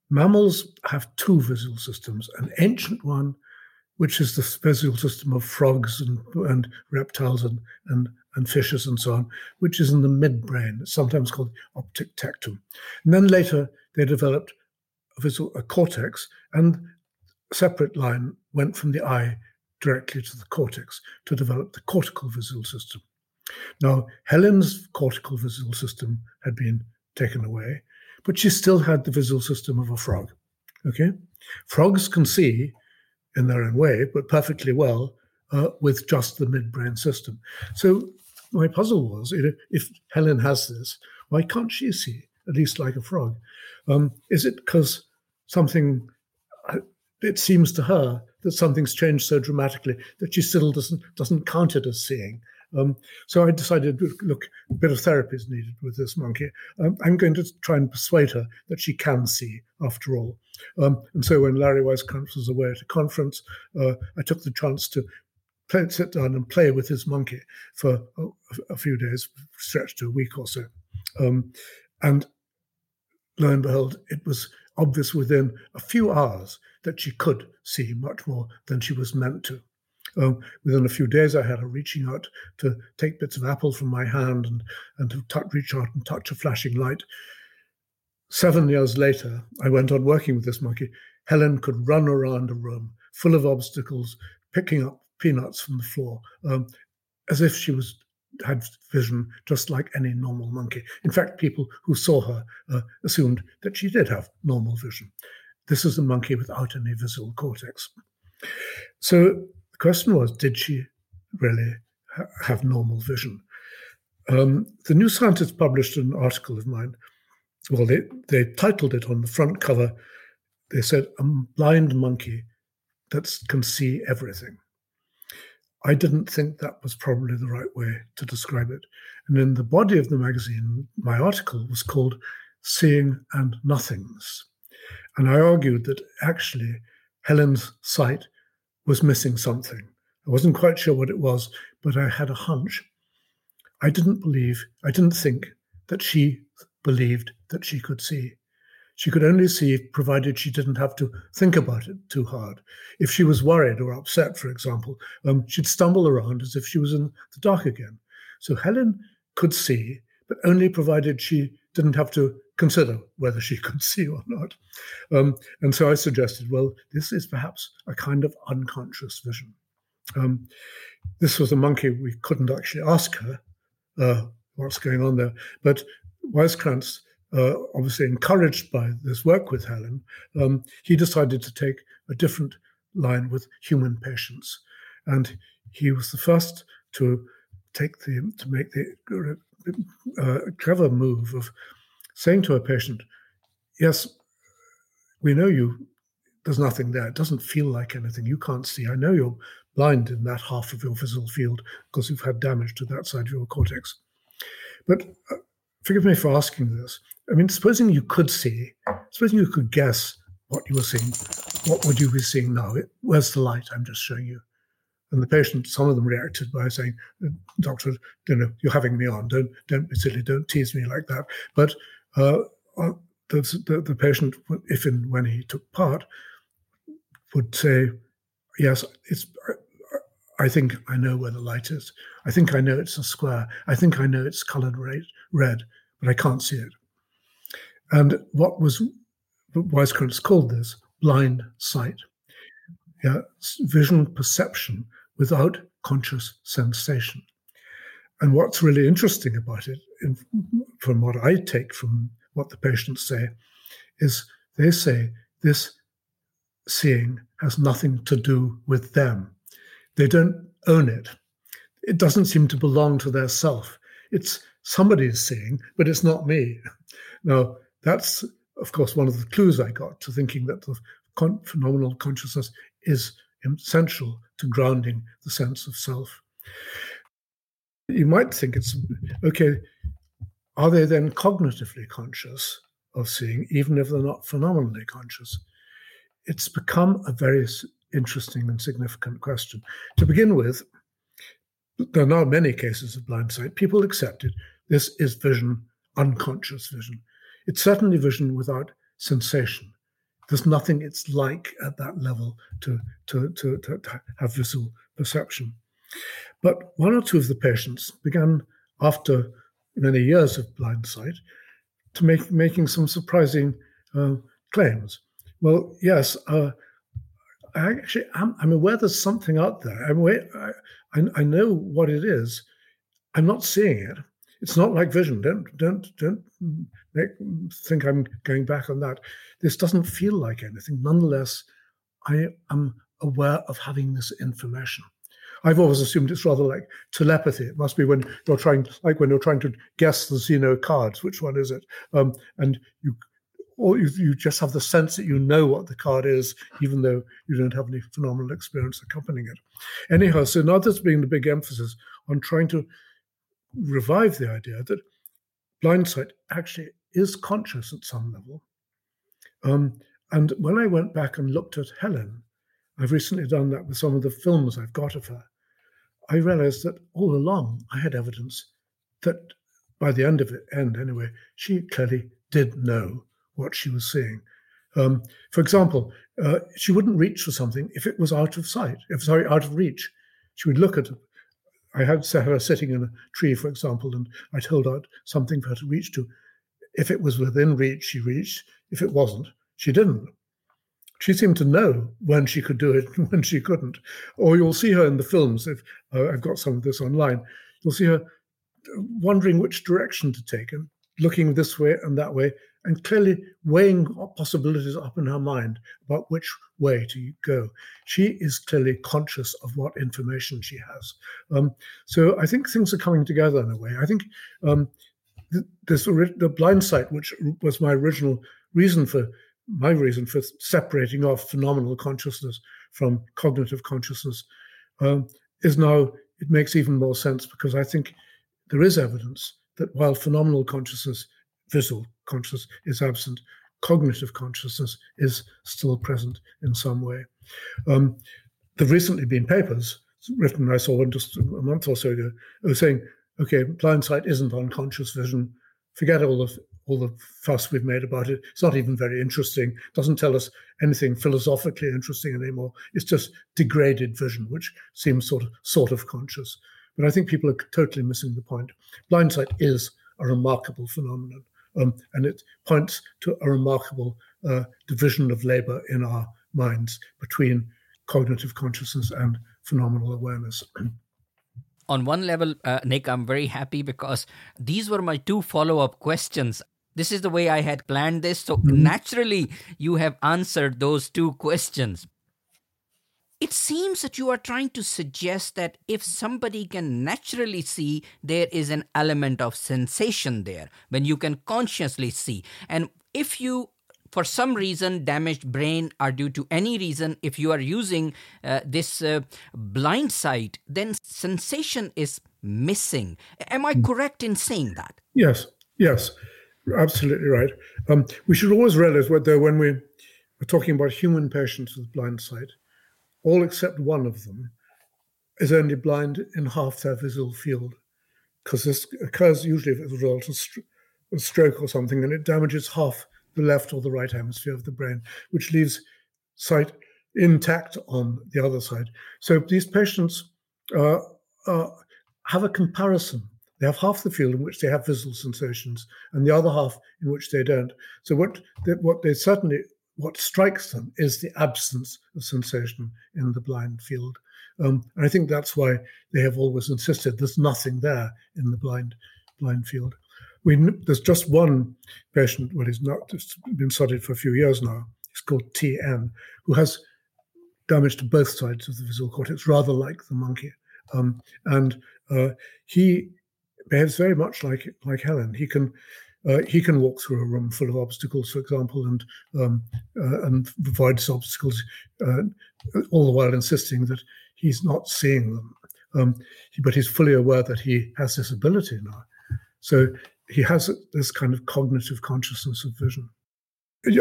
Mammals have two visual systems: an ancient one which is the visual system of frogs and, and reptiles and, and, and fishes and so on, which is in the midbrain. It's sometimes called optic tectum. And then later they developed a visual a cortex, and a separate line went from the eye directly to the cortex to develop the cortical visual system. Now, Helen's cortical visual system had been taken away, but she still had the visual system of a frog. Okay? Frogs can see in their own way, but perfectly well uh, with just the midbrain system. So my puzzle was, you know, if Helen has this, why can't she see, at least like a frog? Um, is it because something, uh, it seems to her that something's changed so dramatically that she still doesn't, doesn't count it as seeing? Um, so I decided, look, a bit of therapy is needed with this monkey. Um, I'm going to try and persuade her that she can see after all. Um, and so when Larry Weiskrantz was away at a conference, uh, I took the chance to play, sit down and play with his monkey for a, a few days, stretched to a week or so. Um, and lo and behold, it was obvious within a few hours that she could see much more than she was meant to. Um, within a few days, I had her reaching out to take bits of apple from my hand and, and to touch, reach out and touch a flashing light. Seven years later, I went on working with this monkey. Helen could run around a room full of obstacles, picking up peanuts from the floor, um, as if she was had vision just like any normal monkey. In fact, people who saw her uh, assumed that she did have normal vision. This is a monkey without any visual cortex. So the question was, did she really ha- have normal vision? Um, the New Scientist published an article of mine. Well, they, they titled it on the front cover. They said, A blind monkey that can see everything. I didn't think that was probably the right way to describe it. And in the body of the magazine, my article was called Seeing and Nothings. And I argued that actually Helen's sight was missing something. I wasn't quite sure what it was, but I had a hunch. I didn't believe, I didn't think that she believed that she could see. She could only see provided she didn't have to think about it too hard. If she was worried or upset, for example, um, she'd stumble around as if she was in the dark again. So Helen could see, but only provided she didn't have to consider whether she *laughs* could see or not. Um, and so I suggested, well, this is perhaps a kind of unconscious vision. Um, this was a monkey we couldn't actually ask her uh, what's going on there, but Weiskrantz uh, obviously encouraged by this work with Helen, um, he decided to take a different line with human patients, and he was the first to take the to make the uh, clever move of saying to a patient, "Yes, we know you. There's nothing there. It doesn't feel like anything. You can't see. I know you're blind in that half of your visual field because you've had damage to that side of your cortex. But uh, forgive me for asking this. I mean, supposing you could see, supposing you could guess what you were seeing, what would you be seeing now? Where's the light I'm just showing you? And the patient, some of them reacted by saying, "Doctor, you know, you're having me on. Don't don't be silly. Don't tease me like that." But uh, the, the, the patient, if and when he took part, would say, "Yes, it's. I think I know where the light is. I think I know it's a square. I think I know it's coloured red, but I can't see it." And what was Weiskrantz called this blind sight, yeah, vision perception without conscious sensation. And what's really interesting about it, in, from what I take from what the patients say, is they say this seeing has nothing to do with them. They don't own it. It doesn't seem to belong to their self. It's somebody's seeing, but it's not me. *laughs* Now, that's, of course, one of the clues I got to thinking that the con- phenomenal consciousness is essential to grounding the sense of self. You might think it's okay, are they then cognitively conscious of seeing, even if they're not phenomenally conscious? It's become a very interesting and significant question. To begin with, there are now many cases of blind sight. People accept it. this is vision, unconscious vision. It's certainly vision without sensation. There's nothing it's like at that level to, to, to, to, to have visual perception. But one or two of the patients began, after many years of blind sight, to make making some surprising uh, claims. Well, yes, uh, I actually am, I'm aware there's something out there. I'm aware, I, I, I know what it is. I'm not seeing it. It's not like vision. Don't don't don't make, think I'm going back on that. This doesn't feel like anything. Nonetheless, I am aware of having this information. I've always assumed it's rather like telepathy. It must be when you're trying, like when you're trying to guess the Zener cards, which one is it? Um, and you, or you, you just have the sense that you know what the card is, even though you don't have any phenomenal experience accompanying it. Anyhow, so now there's been the big emphasis on trying to revive the idea that blindsight actually is conscious at some level. Um, and when I went back and looked at Helen, I've recently done that with some of the films I've got of her. I realized that all along I had evidence that by the end of it, end anyway, she clearly did know what she was seeing. Um, for example, uh, she wouldn't reach for something if it was out of sight, if sorry, out of reach. She would look at. I had her sitting in a tree, for example, and I told out something for her to reach to. If it was within reach, she reached. If it wasn't, she didn't. She seemed to know when she could do it *laughs* and when she couldn't. Or you'll see her in the films. If uh, I've got some of this online, you'll see her wondering which direction to take and looking this way and that way, and clearly weighing possibilities up in her mind about which way to go. She is clearly conscious of what information she has. Um, so I think things are coming together in a way. I think um, this the blind sight, which was my original reason for my reason for separating off phenomenal consciousness from cognitive consciousness, um, is now it makes even more sense because I think there is evidence that while phenomenal consciousness, visual consciousness, is absent, cognitive consciousness is still present in some way. Um, there have recently been papers written, I saw one just a month or so ago, saying, okay, blind sight isn't unconscious vision. Forget all the all the fuss we've made about it. It's not even very interesting. It Doesn't tell us anything philosophically interesting anymore. It's just degraded vision, which seems sort of sort of conscious. But I think people are totally missing the point. Blind sight is a remarkable phenomenon, um, and it points to a remarkable uh, division of labor in our minds between cognitive consciousness and phenomenal awareness. On one level, uh, Nick, I'm very happy because these were my two follow up questions. This is the way I had planned this. So, mm-hmm. naturally, you have answered those two questions. It seems that you are trying to suggest that if somebody can naturally see, there is an element of sensation there when you can consciously see. And if you for some reason damaged brain or due to any reason if you are using uh, this uh, blind sight then sensation is missing am i hmm. correct in saying that yes yes absolutely right um, we should always realize whether when we are talking about human patients with blind sight all except one of them, is only blind in half their visual field, because this occurs usually as a result of a stroke or something, and it damages half the left or the right hemisphere of the brain, which leaves sight intact on the other side. So these patients uh, uh, have a comparison. They have half the field in which they have visual sensations, and the other half in which they don't. So what they, what they certainly what strikes them is the absence of sensation in the blind field. Um, and I think that's why they have always insisted there's nothing there in the blind blind field. We, there's just one patient, well, he's not it's been studied for a few years now. He's called TN, who has damage to both sides of the visual cortex, rather like the monkey. Um, and uh, he behaves very much like like Helen. He can uh, he can walk through a room full of obstacles, for example, and um, uh, and avoids obstacles, uh, all the while insisting that he's not seeing them. Um, he, but he's fully aware that he has this ability now. So he has this kind of cognitive consciousness of vision.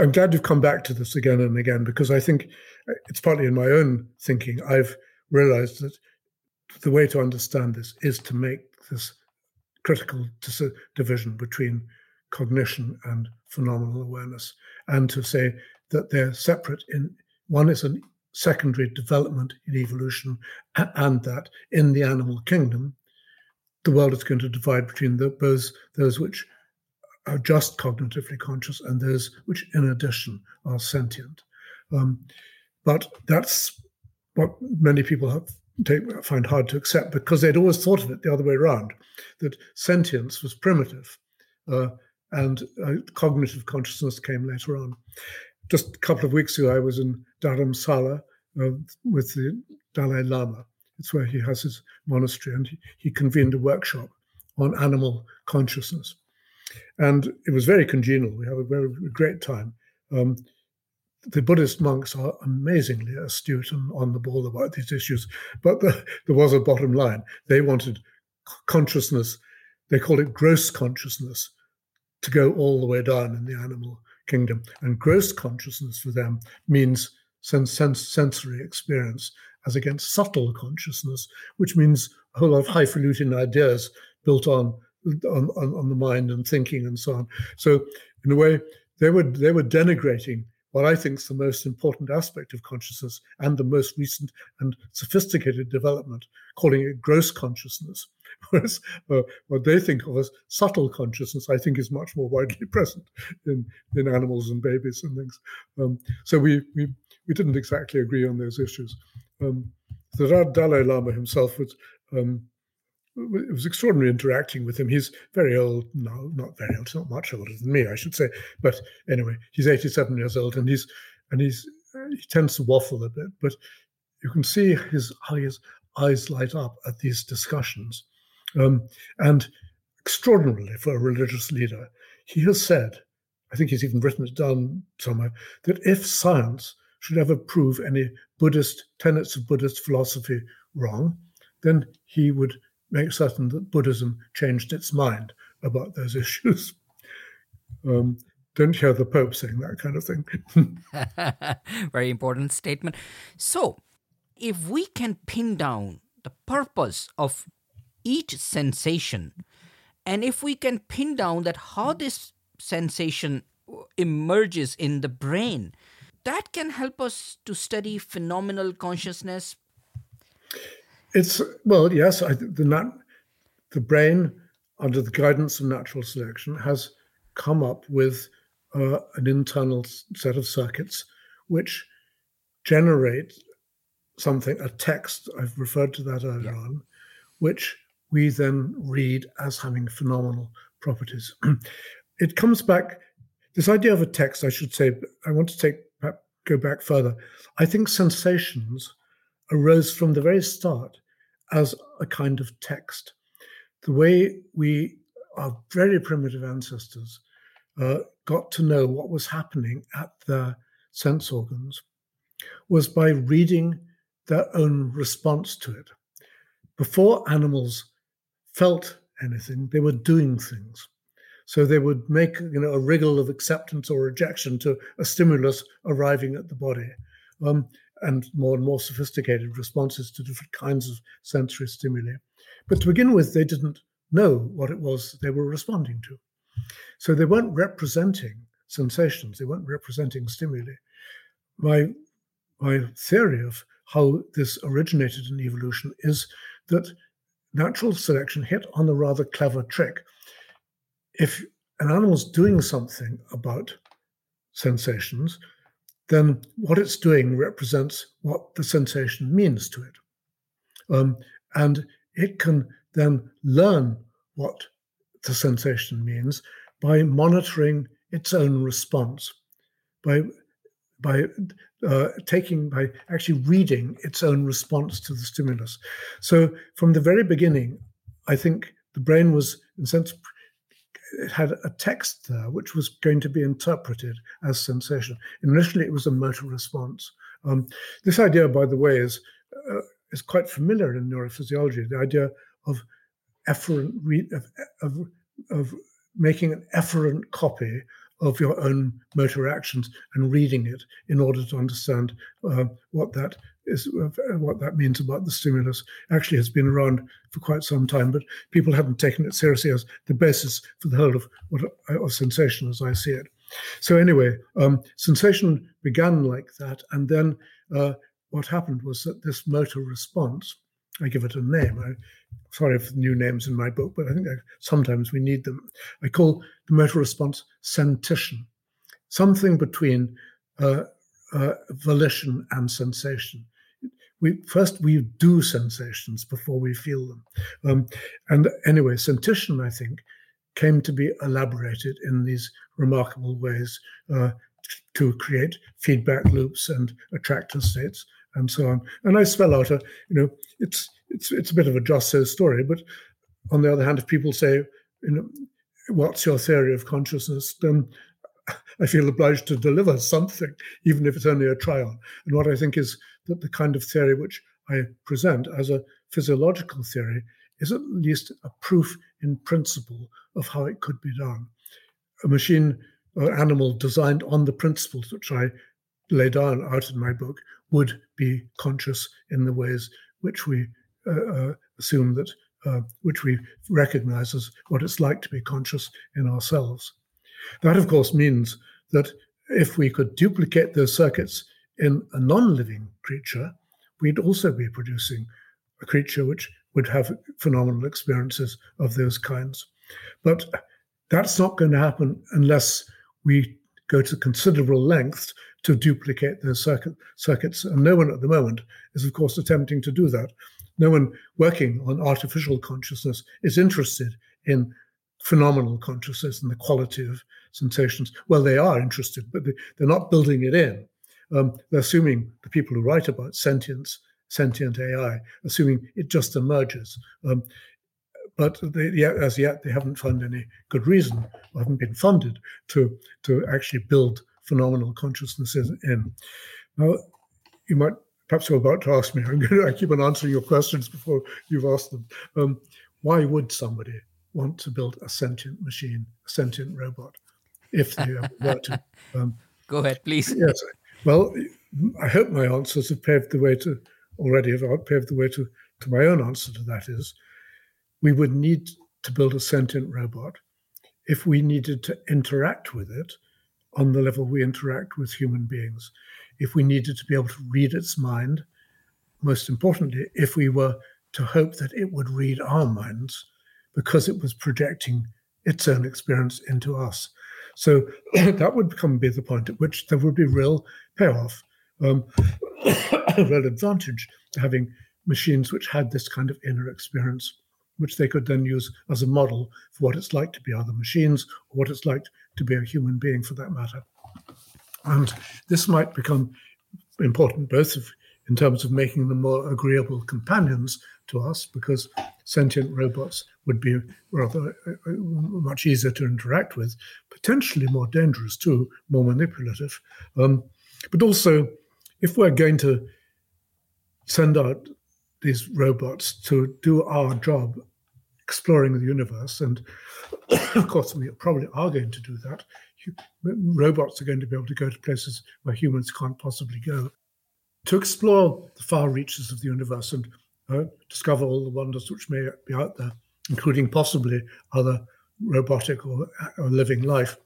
I'm glad you've come back to this again and again because I think it's partly in my own thinking. I've realized that the way to understand this is to make this critical division between cognition and phenomenal awareness, and to say that they're separate in one is a secondary development in evolution, and that in the animal kingdom, the world is going to divide between the, those those which are just cognitively conscious and those which, in addition, are sentient. Um, but that's what many people have, take, find hard to accept because they'd always thought of it the other way around that sentience was primitive uh, and uh, cognitive consciousness came later on. Just a couple of weeks ago, I was in Dharamsala uh, with the Dalai Lama. It's where he has his monastery, and he, he convened a workshop on animal consciousness. and it was very congenial. We had a very great time. Um, the Buddhist monks are amazingly astute and on the ball about these issues, but the, *laughs* there was a bottom line. They wanted consciousness, they called it gross consciousness, to go all the way down in the animal kingdom. And gross consciousness for them means sense, sensory experience as against subtle consciousness, which means a whole lot of highfalutin ideas built on, on, on, on the mind and thinking and so on. So in a way, they were they were denigrating what I think is the most important aspect of consciousness and the most recent and sophisticated development, calling it gross consciousness. *laughs* Whereas uh, what they think of as subtle consciousness, I think, is much more widely *laughs* present in, in animals and babies and things. Um, so we, we we didn't exactly agree on those issues. Um, the Dalai Lama himself was um, it was extraordinary interacting with him. He's very old, no, not very old, not much older than me, I should say. But anyway, he's 87 years old, and he's and he's he tends to waffle a bit, but you can see his his eyes light up at these discussions, um, and extraordinarily for a religious leader, he has said, I think he's even written it down somewhere, that if science should ever prove any Buddhist tenets of Buddhist philosophy wrong, then he would make certain that Buddhism changed its mind about those *laughs* issues. Um, don't hear the Pope saying that kind of thing. *laughs* Very important statement. So, if we can pin down the purpose of each sensation, and if we can pin down that how this sensation emerges in the brain, that can help us to study phenomenal consciousness it's well, yes. I, the nat, the brain, under the guidance of natural selection, has come up with uh, an internal set of circuits which generate something, a text. I've referred to that earlier yeah. on, which we then read as having phenomenal properties. *clears throat* it comes back. This idea of a text, I should say, I want to take go back further. I think sensations arose from the very start as a kind of text. The way we, our very primitive ancestors, uh, got to know what was happening at their sense organs was by reading their own response to it. Before animals felt anything, they were doing things. So they would make you know a wriggle of acceptance or rejection to a stimulus arriving at the body. Um, and more and more sophisticated responses to different kinds of sensory stimuli. But to begin with, they didn't know what it was they were responding to. So they weren't representing sensations, they weren't representing stimuli. My, my theory of how this originated in evolution is that natural selection hit on a rather clever trick. If an animal's doing something about sensations, then what it's doing represents what the sensation means to it. Um, and it can then learn what the sensation means by monitoring its own response, by by uh, taking by actually reading its own response to the stimulus. So from the very beginning, I think the brain was in a sense it had a text there which was going to be interpreted as sensation. Initially, it was a motor response. Um, this idea, by the way, is uh, is quite familiar in neurophysiology. The idea of efferent re- of, of, of making an efferent copy of your own motor actions and reading it in order to understand uh, what that is uh, what that means about the stimulus actually has been around for quite some time, but people haven't taken it seriously as the basis for the whole of what of sensation as I see it. So anyway, um, sensation began like that, and then uh, what happened was that this motor response, I give it a name. I, sorry for the new names in my book, but I think I, sometimes we need them. I call the motor response sentition, something between uh, uh, volition and sensation we first we do sensations before we feel them. Um, and anyway, sentition, I think, came to be elaborated in these remarkable ways uh, to create feedback loops and attractor states and so on. And I spell out a, you know, it's it's it's a bit of a just so story, but on the other hand, if people say, you know, what's your theory of consciousness, then I feel obliged to deliver something, even if it's only a trial. And what I think is that the kind of theory which I present as a physiological theory is at least a proof in principle of how it could be done. A machine or animal designed on the principles which I lay down out in my book would be conscious in the ways which we uh, uh, assume that, uh, which we recognize as what it's like to be conscious in ourselves. That, of course, means that if we could duplicate those circuits in a non living creature, we'd also be producing a creature which would have phenomenal experiences of those kinds. But that's not going to happen unless we go to considerable lengths to duplicate those circuit, circuits. And no one at the moment is, of course, attempting to do that. No one working on artificial consciousness is interested in phenomenal consciousness and the quality of sensations. Well, they are interested, but they, are not building it in. Um, they're assuming the people who write about sentience, sentient AI, assuming it just emerges. Um, but they, as yet, they haven't found any good reason, or haven't been funded to to actually build phenomenal consciousnesses in. Now, you might perhaps you're about to ask me. *laughs* I'm going to I keep on answering your questions before you've asked them. Um, why would somebody want to build a sentient machine, a sentient robot, if they were to? *laughs* Um, Go ahead, please. Yes. Well, I hope my answers have paved the way to already have paved the way to, to my own answer to that is we would need to build a sentient robot if we needed to interact with it on the level we interact with human beings, if we needed to be able to read its mind, most importantly, if we were to hope that it would read our minds because it was projecting its own experience into us. So *clears throat* that would become be the point at which there would be real payoff, um, *coughs* real advantage to having machines which had this kind of inner experience which they could then use as a model for what it's like to be other machines or what it's like to be a human being for that matter. And this might become important both in terms of making them more agreeable companions to us, because sentient robots would be rather uh, uh, much easier to interact with, potentially more dangerous too, more manipulative. Um, but also, if we're going to send out these robots to do our job exploring the universe. And *coughs* of course, we probably are going to do that. Robots are going to be able to go to places where humans can't possibly go to explore the far reaches of the universe and uh, discover all the wonders which may be out there, including possibly other robotic or, or living life.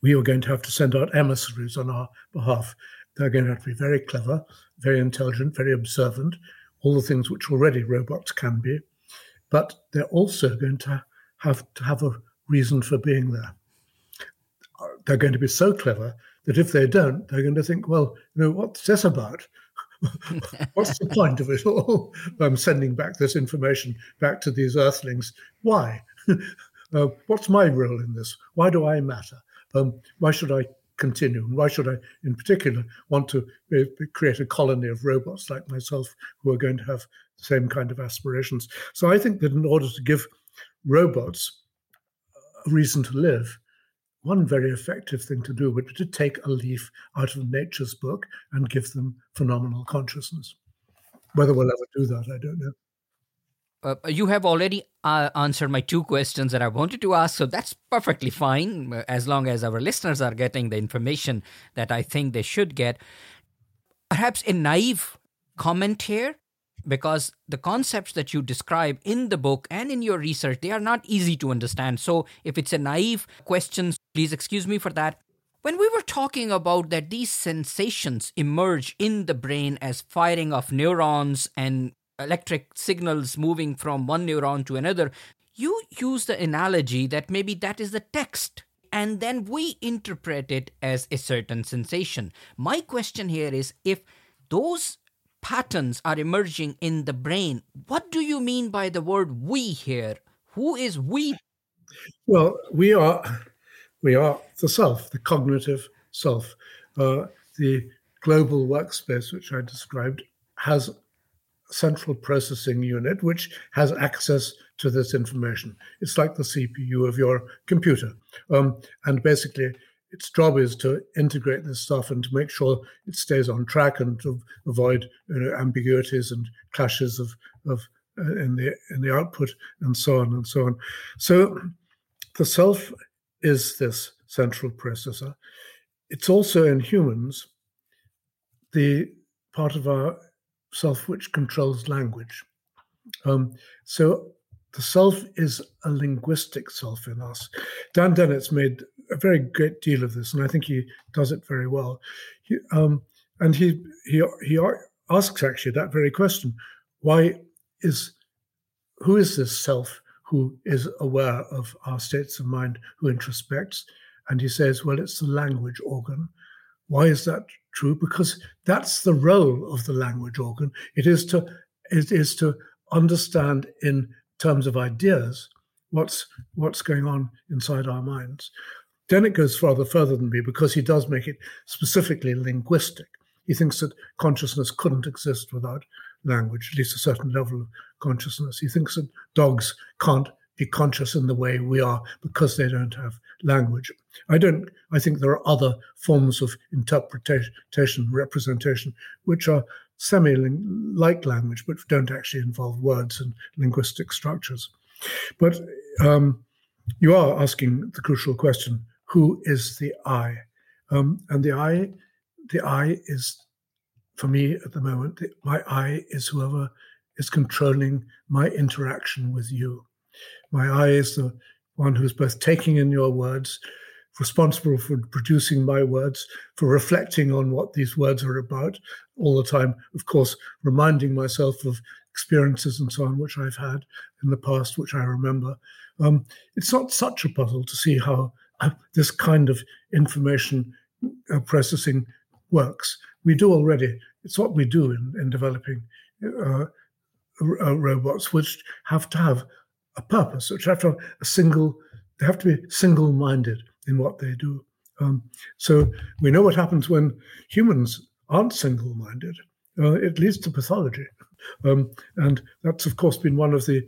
We are going to have to send out emissaries on our behalf. They're going to have to be very clever, very intelligent, very observant, all the things which already robots can be. But they're also going to have to have a reason for being there. They're going to be so clever that if they don't, they're going to think, well, you know, what's this about? *laughs* what's the point of it all? I'm sending back this information back to these earthlings. Why? *laughs* uh, what's my role in this? Why do I matter? Um, why should I continue? And why should I, in particular, want to create a colony of robots like myself who are going to have the same kind of aspirations? So I think that in order to give robots a reason to live, one very effective thing to do would be to take a leaf out of nature's book and give them phenomenal consciousness. Whether we'll ever do that, I don't know. Uh, you have already uh, answered my two questions that I wanted to ask, so that's perfectly fine uh, as long as our listeners are getting the information that I think they should get. Perhaps a naive comment here, because the concepts that you describe in the book and in your research they are not easy to understand. So if it's a naive question, please excuse me for that. When we were talking about that these sensations emerge in the brain as firing of neurons and electric signals moving from one neuron to another, you use the analogy that maybe that is the text and then we interpret it as a certain sensation. My question here is if those patterns are emerging in the brain, what do you mean by the word we here? Who is we? Well, we are we are the self, the cognitive self. Uh, the global workspace, which I described, has central processing unit which has access to this information. It's like the CPU of your computer. Um, and basically, its job is to integrate this stuff and to make sure it stays on track and to avoid you know, ambiguities and clashes of, of uh, in the in the output and so on and so on. So the self is this central processor. It's also in humans the part of our self which controls language. Um, so the self is a linguistic self in us. Dan Dennett's made a very great deal of this, and I think he does it very well. He, um, and he he he asks actually that very question: Why is who is this self who is aware of our states of mind, who introspects? And he says, well, it's the language organ. Why is that true? Because that's the role of the language organ. It is to it is to understand in terms of ideas what's what's going on inside our minds. Dennett goes farther further than me because he does make it specifically linguistic. He thinks that consciousness couldn't exist without language, at least a certain level of consciousness. He thinks that dogs can't be conscious in the way we are because they don't have language. I don't. I think there are other forms of interpretation, representation, which are semi-like language, but don't actually involve words and linguistic structures. But um, you are asking the crucial question: Who is the I? Um, and the I, the I is, for me at the moment, the, my I is whoever is controlling my interaction with you. My I is the one who's both taking in your words, responsible for producing my words, for reflecting on what these words are about all the time, of course, reminding myself of experiences and so on which I've had in the past, which I remember. Um, it's not such a puzzle to see how uh, this kind of information uh, processing works. We do already. It's what we do in, in developing uh, uh robots, which have to have a purpose, which have to have a single, they have to be single minded in what they do. Um, so we know what happens when humans aren't single minded. Uh, it leads to pathology. Um, and that's, of course, been one of the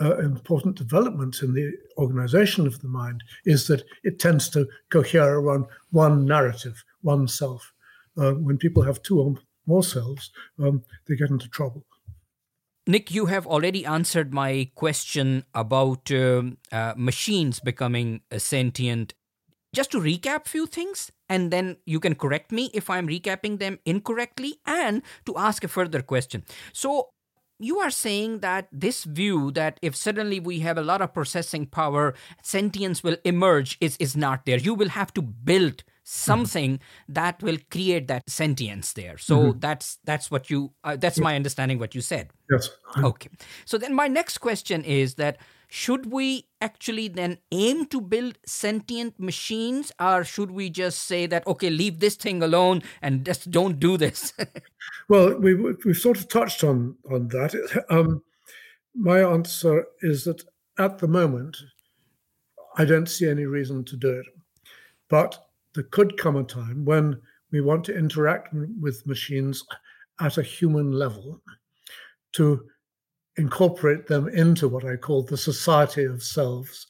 uh, important developments in the organization of the mind is that it tends to cohere around one narrative, one self. Uh, when people have two or more selves, um, they get into trouble. Nick, you have already answered my question about um, uh, machines becoming sentient. Just to recap a few things, and then you can correct me if I'm recapping them incorrectly, and to ask a further question. So, you are saying that this view that if suddenly we have a lot of processing power, sentience will emerge is, is not there. You will have to build something mm-hmm. that will create that sentience there so mm-hmm. that's that's what you uh, that's my understanding what you said yes okay so then my next question is that should we actually then aim to build sentient machines or should we just say that okay leave this thing alone and just don't do this? *laughs* Well we, we've sort of touched on on that. Um, my answer is that at the moment i don't see any reason to do it. But there could come a time when we want to interact with machines at a human level to incorporate them into what I call the society of selves,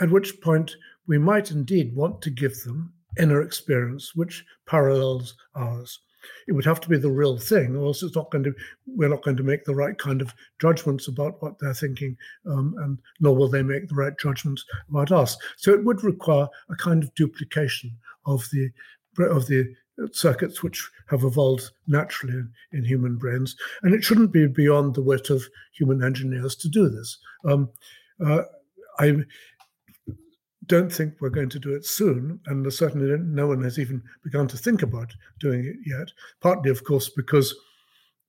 at which point we might indeed want to give them inner experience which parallels ours. It would have to be the real thing, or else it's not going to. We're not going to make the right kind of judgments about what they're thinking, um, and nor will they make the right judgments about us. So it would require a kind of duplication of the of the circuits which have evolved naturally in, human brains, and it shouldn't be beyond the wit of human engineers to do this. Um, uh, I don't think we're going to do it soon, and certainly no one has even begun to think about doing it yet. Partly, of course, because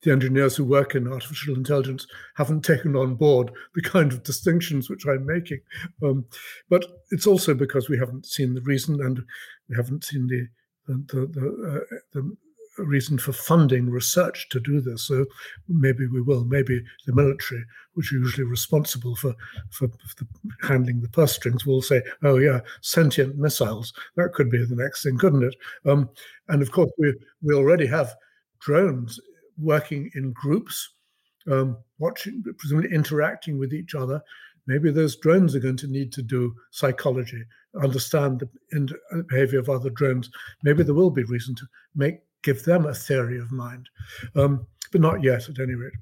the engineers who work in artificial intelligence haven't taken on board the kind of distinctions which I'm making. Um, but it's also because we haven't seen the reason and we haven't seen the the, the, uh, the reason for funding research to do this. So maybe we will. Maybe the military, which are usually responsible for, for, for the, handling the purse strings, will say, "Oh yeah, sentient missiles. That could be the next thing, couldn't it?" Um, and of course, we we already have drones working in groups, um, watching, presumably interacting with each other. Maybe those drones are going to need to do psychology, understand the uh, behavior of other drones. Maybe there will be reason to make give them a theory of mind, um, but not yet, at any rate.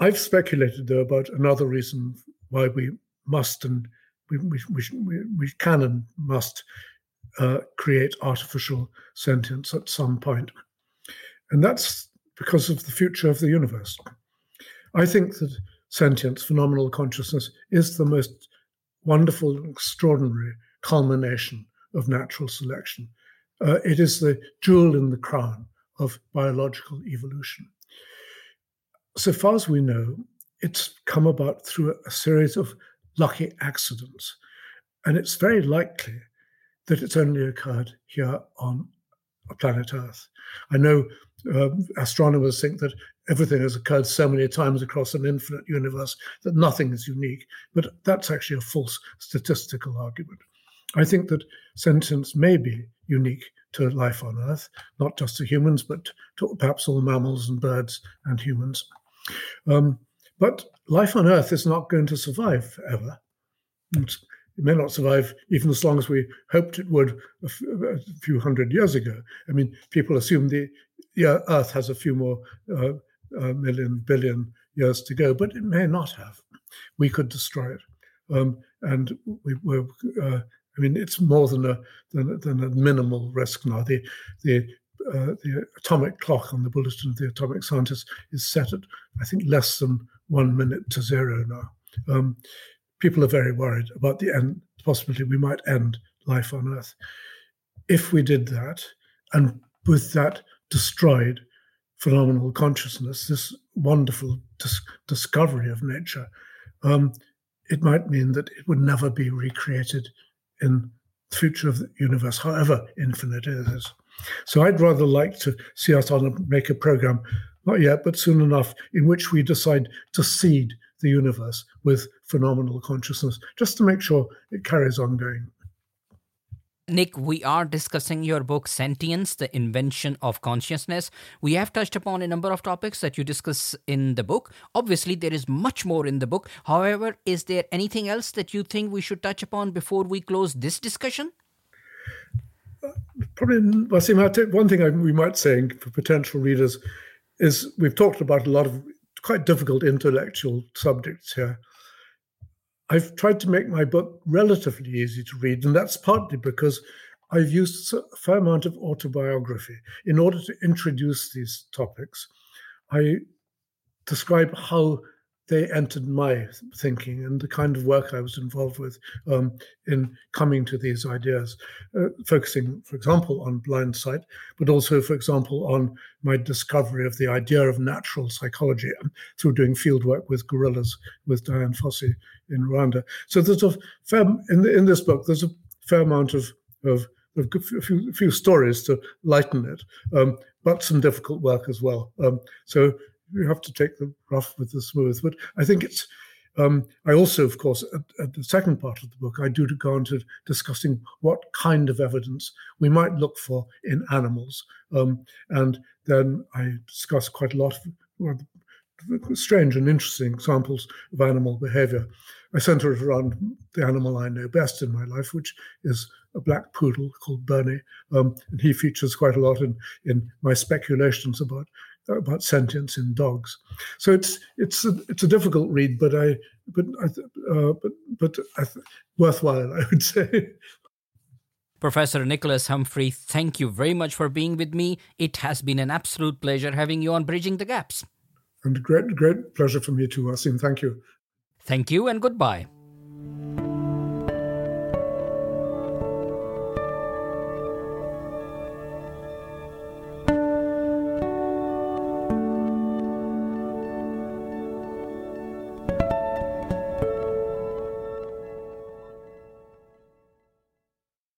I've speculated though about another reason why we must and we, we, we, we can and must uh, create artificial sentience at some. And that's because of the future of the universe. I think that sentience, phenomenal consciousness, is the most wonderful and extraordinary culmination of natural selection. Uh, it is the jewel in the crown of biological evolution. So far as we know, it's come about through a series of lucky accidents. And it's very likely that it's only occurred here on planet Earth. I know uh, astronomers think that everything has occurred so many times across an infinite universe that nothing is unique, but that's actually a false statistical argument. I think that sentience may be unique to life on Earth, not just to humans, but to perhaps all mammals and birds and humans. Um, but life on Earth is not going to survive forever. It may not survive even as long as we hoped it would a few hundred years ago. I mean, people assume the, the Earth has a few more uh, million, billion years to go, but it may not have. We could destroy it. Um, and we were, uh, I mean, it's more than a than, than a minimal risk now. The the uh, the atomic clock on the bulletin of the atomic scientists is set at I think less than one minute to zero now. Um, people are very worried about the end possibility we might end life on Earth. If we did that, and with that destroyed phenomenal consciousness, this wonderful dis- discovery of nature, um, it might mean that it would never be recreated in the future of the universe, however infinite it is. So I'd rather like to see us on a, make a program, not yet, but soon enough, in which we decide to seed the universe with phenomenal consciousness, just to make sure it carries on going. Nick, we are discussing your book, Sentience, The Invention of Consciousness. We have touched upon a number of topics that you discuss in the book. Obviously, there is much more in the book. However, is there anything else that you think we should touch upon before we close this discussion? Uh, probably, Wasim, one thing we might say for potential readers is we've talked about a lot of quite difficult intellectual subjects here. I've tried to make my book relatively easy to read, and that's partly because I've used a fair amount of autobiography in order to introduce these topics. I describe how they entered my thinking and the kind of work I was involved with um, in coming to these ideas, uh, focusing, for example, on blindsight, but also, for example, on my discovery of the idea of natural psychology through doing field work with gorillas with Dian Fossey in Rwanda. So there's a fair in, the, in this book. There's a fair amount of of, of a few, few stories to lighten it, um, but some difficult work as well. Um, so you have to take the rough with the smooth. But I think it's. Um, I also, of course, at, at, the second part of the book, I do go into discussing what kind of evidence we might look for in animals, um, and then I discuss quite a lot of strange and interesting examples of animal behavior. I center it around the animal I know best in my life, which is a black poodle called Bernie, um, and he features quite a lot in in my speculations about about sentience in dogs. So it's it's a, it's a difficult read, but I but I uh, but but I th- worthwhile, I would say. Professor Nicholas Humphrey, thank you very much for being with me. It has been an absolute pleasure having you on Bridging the Gaps. And great great pleasure for me too, Asim. Thank you. Thank you and goodbye.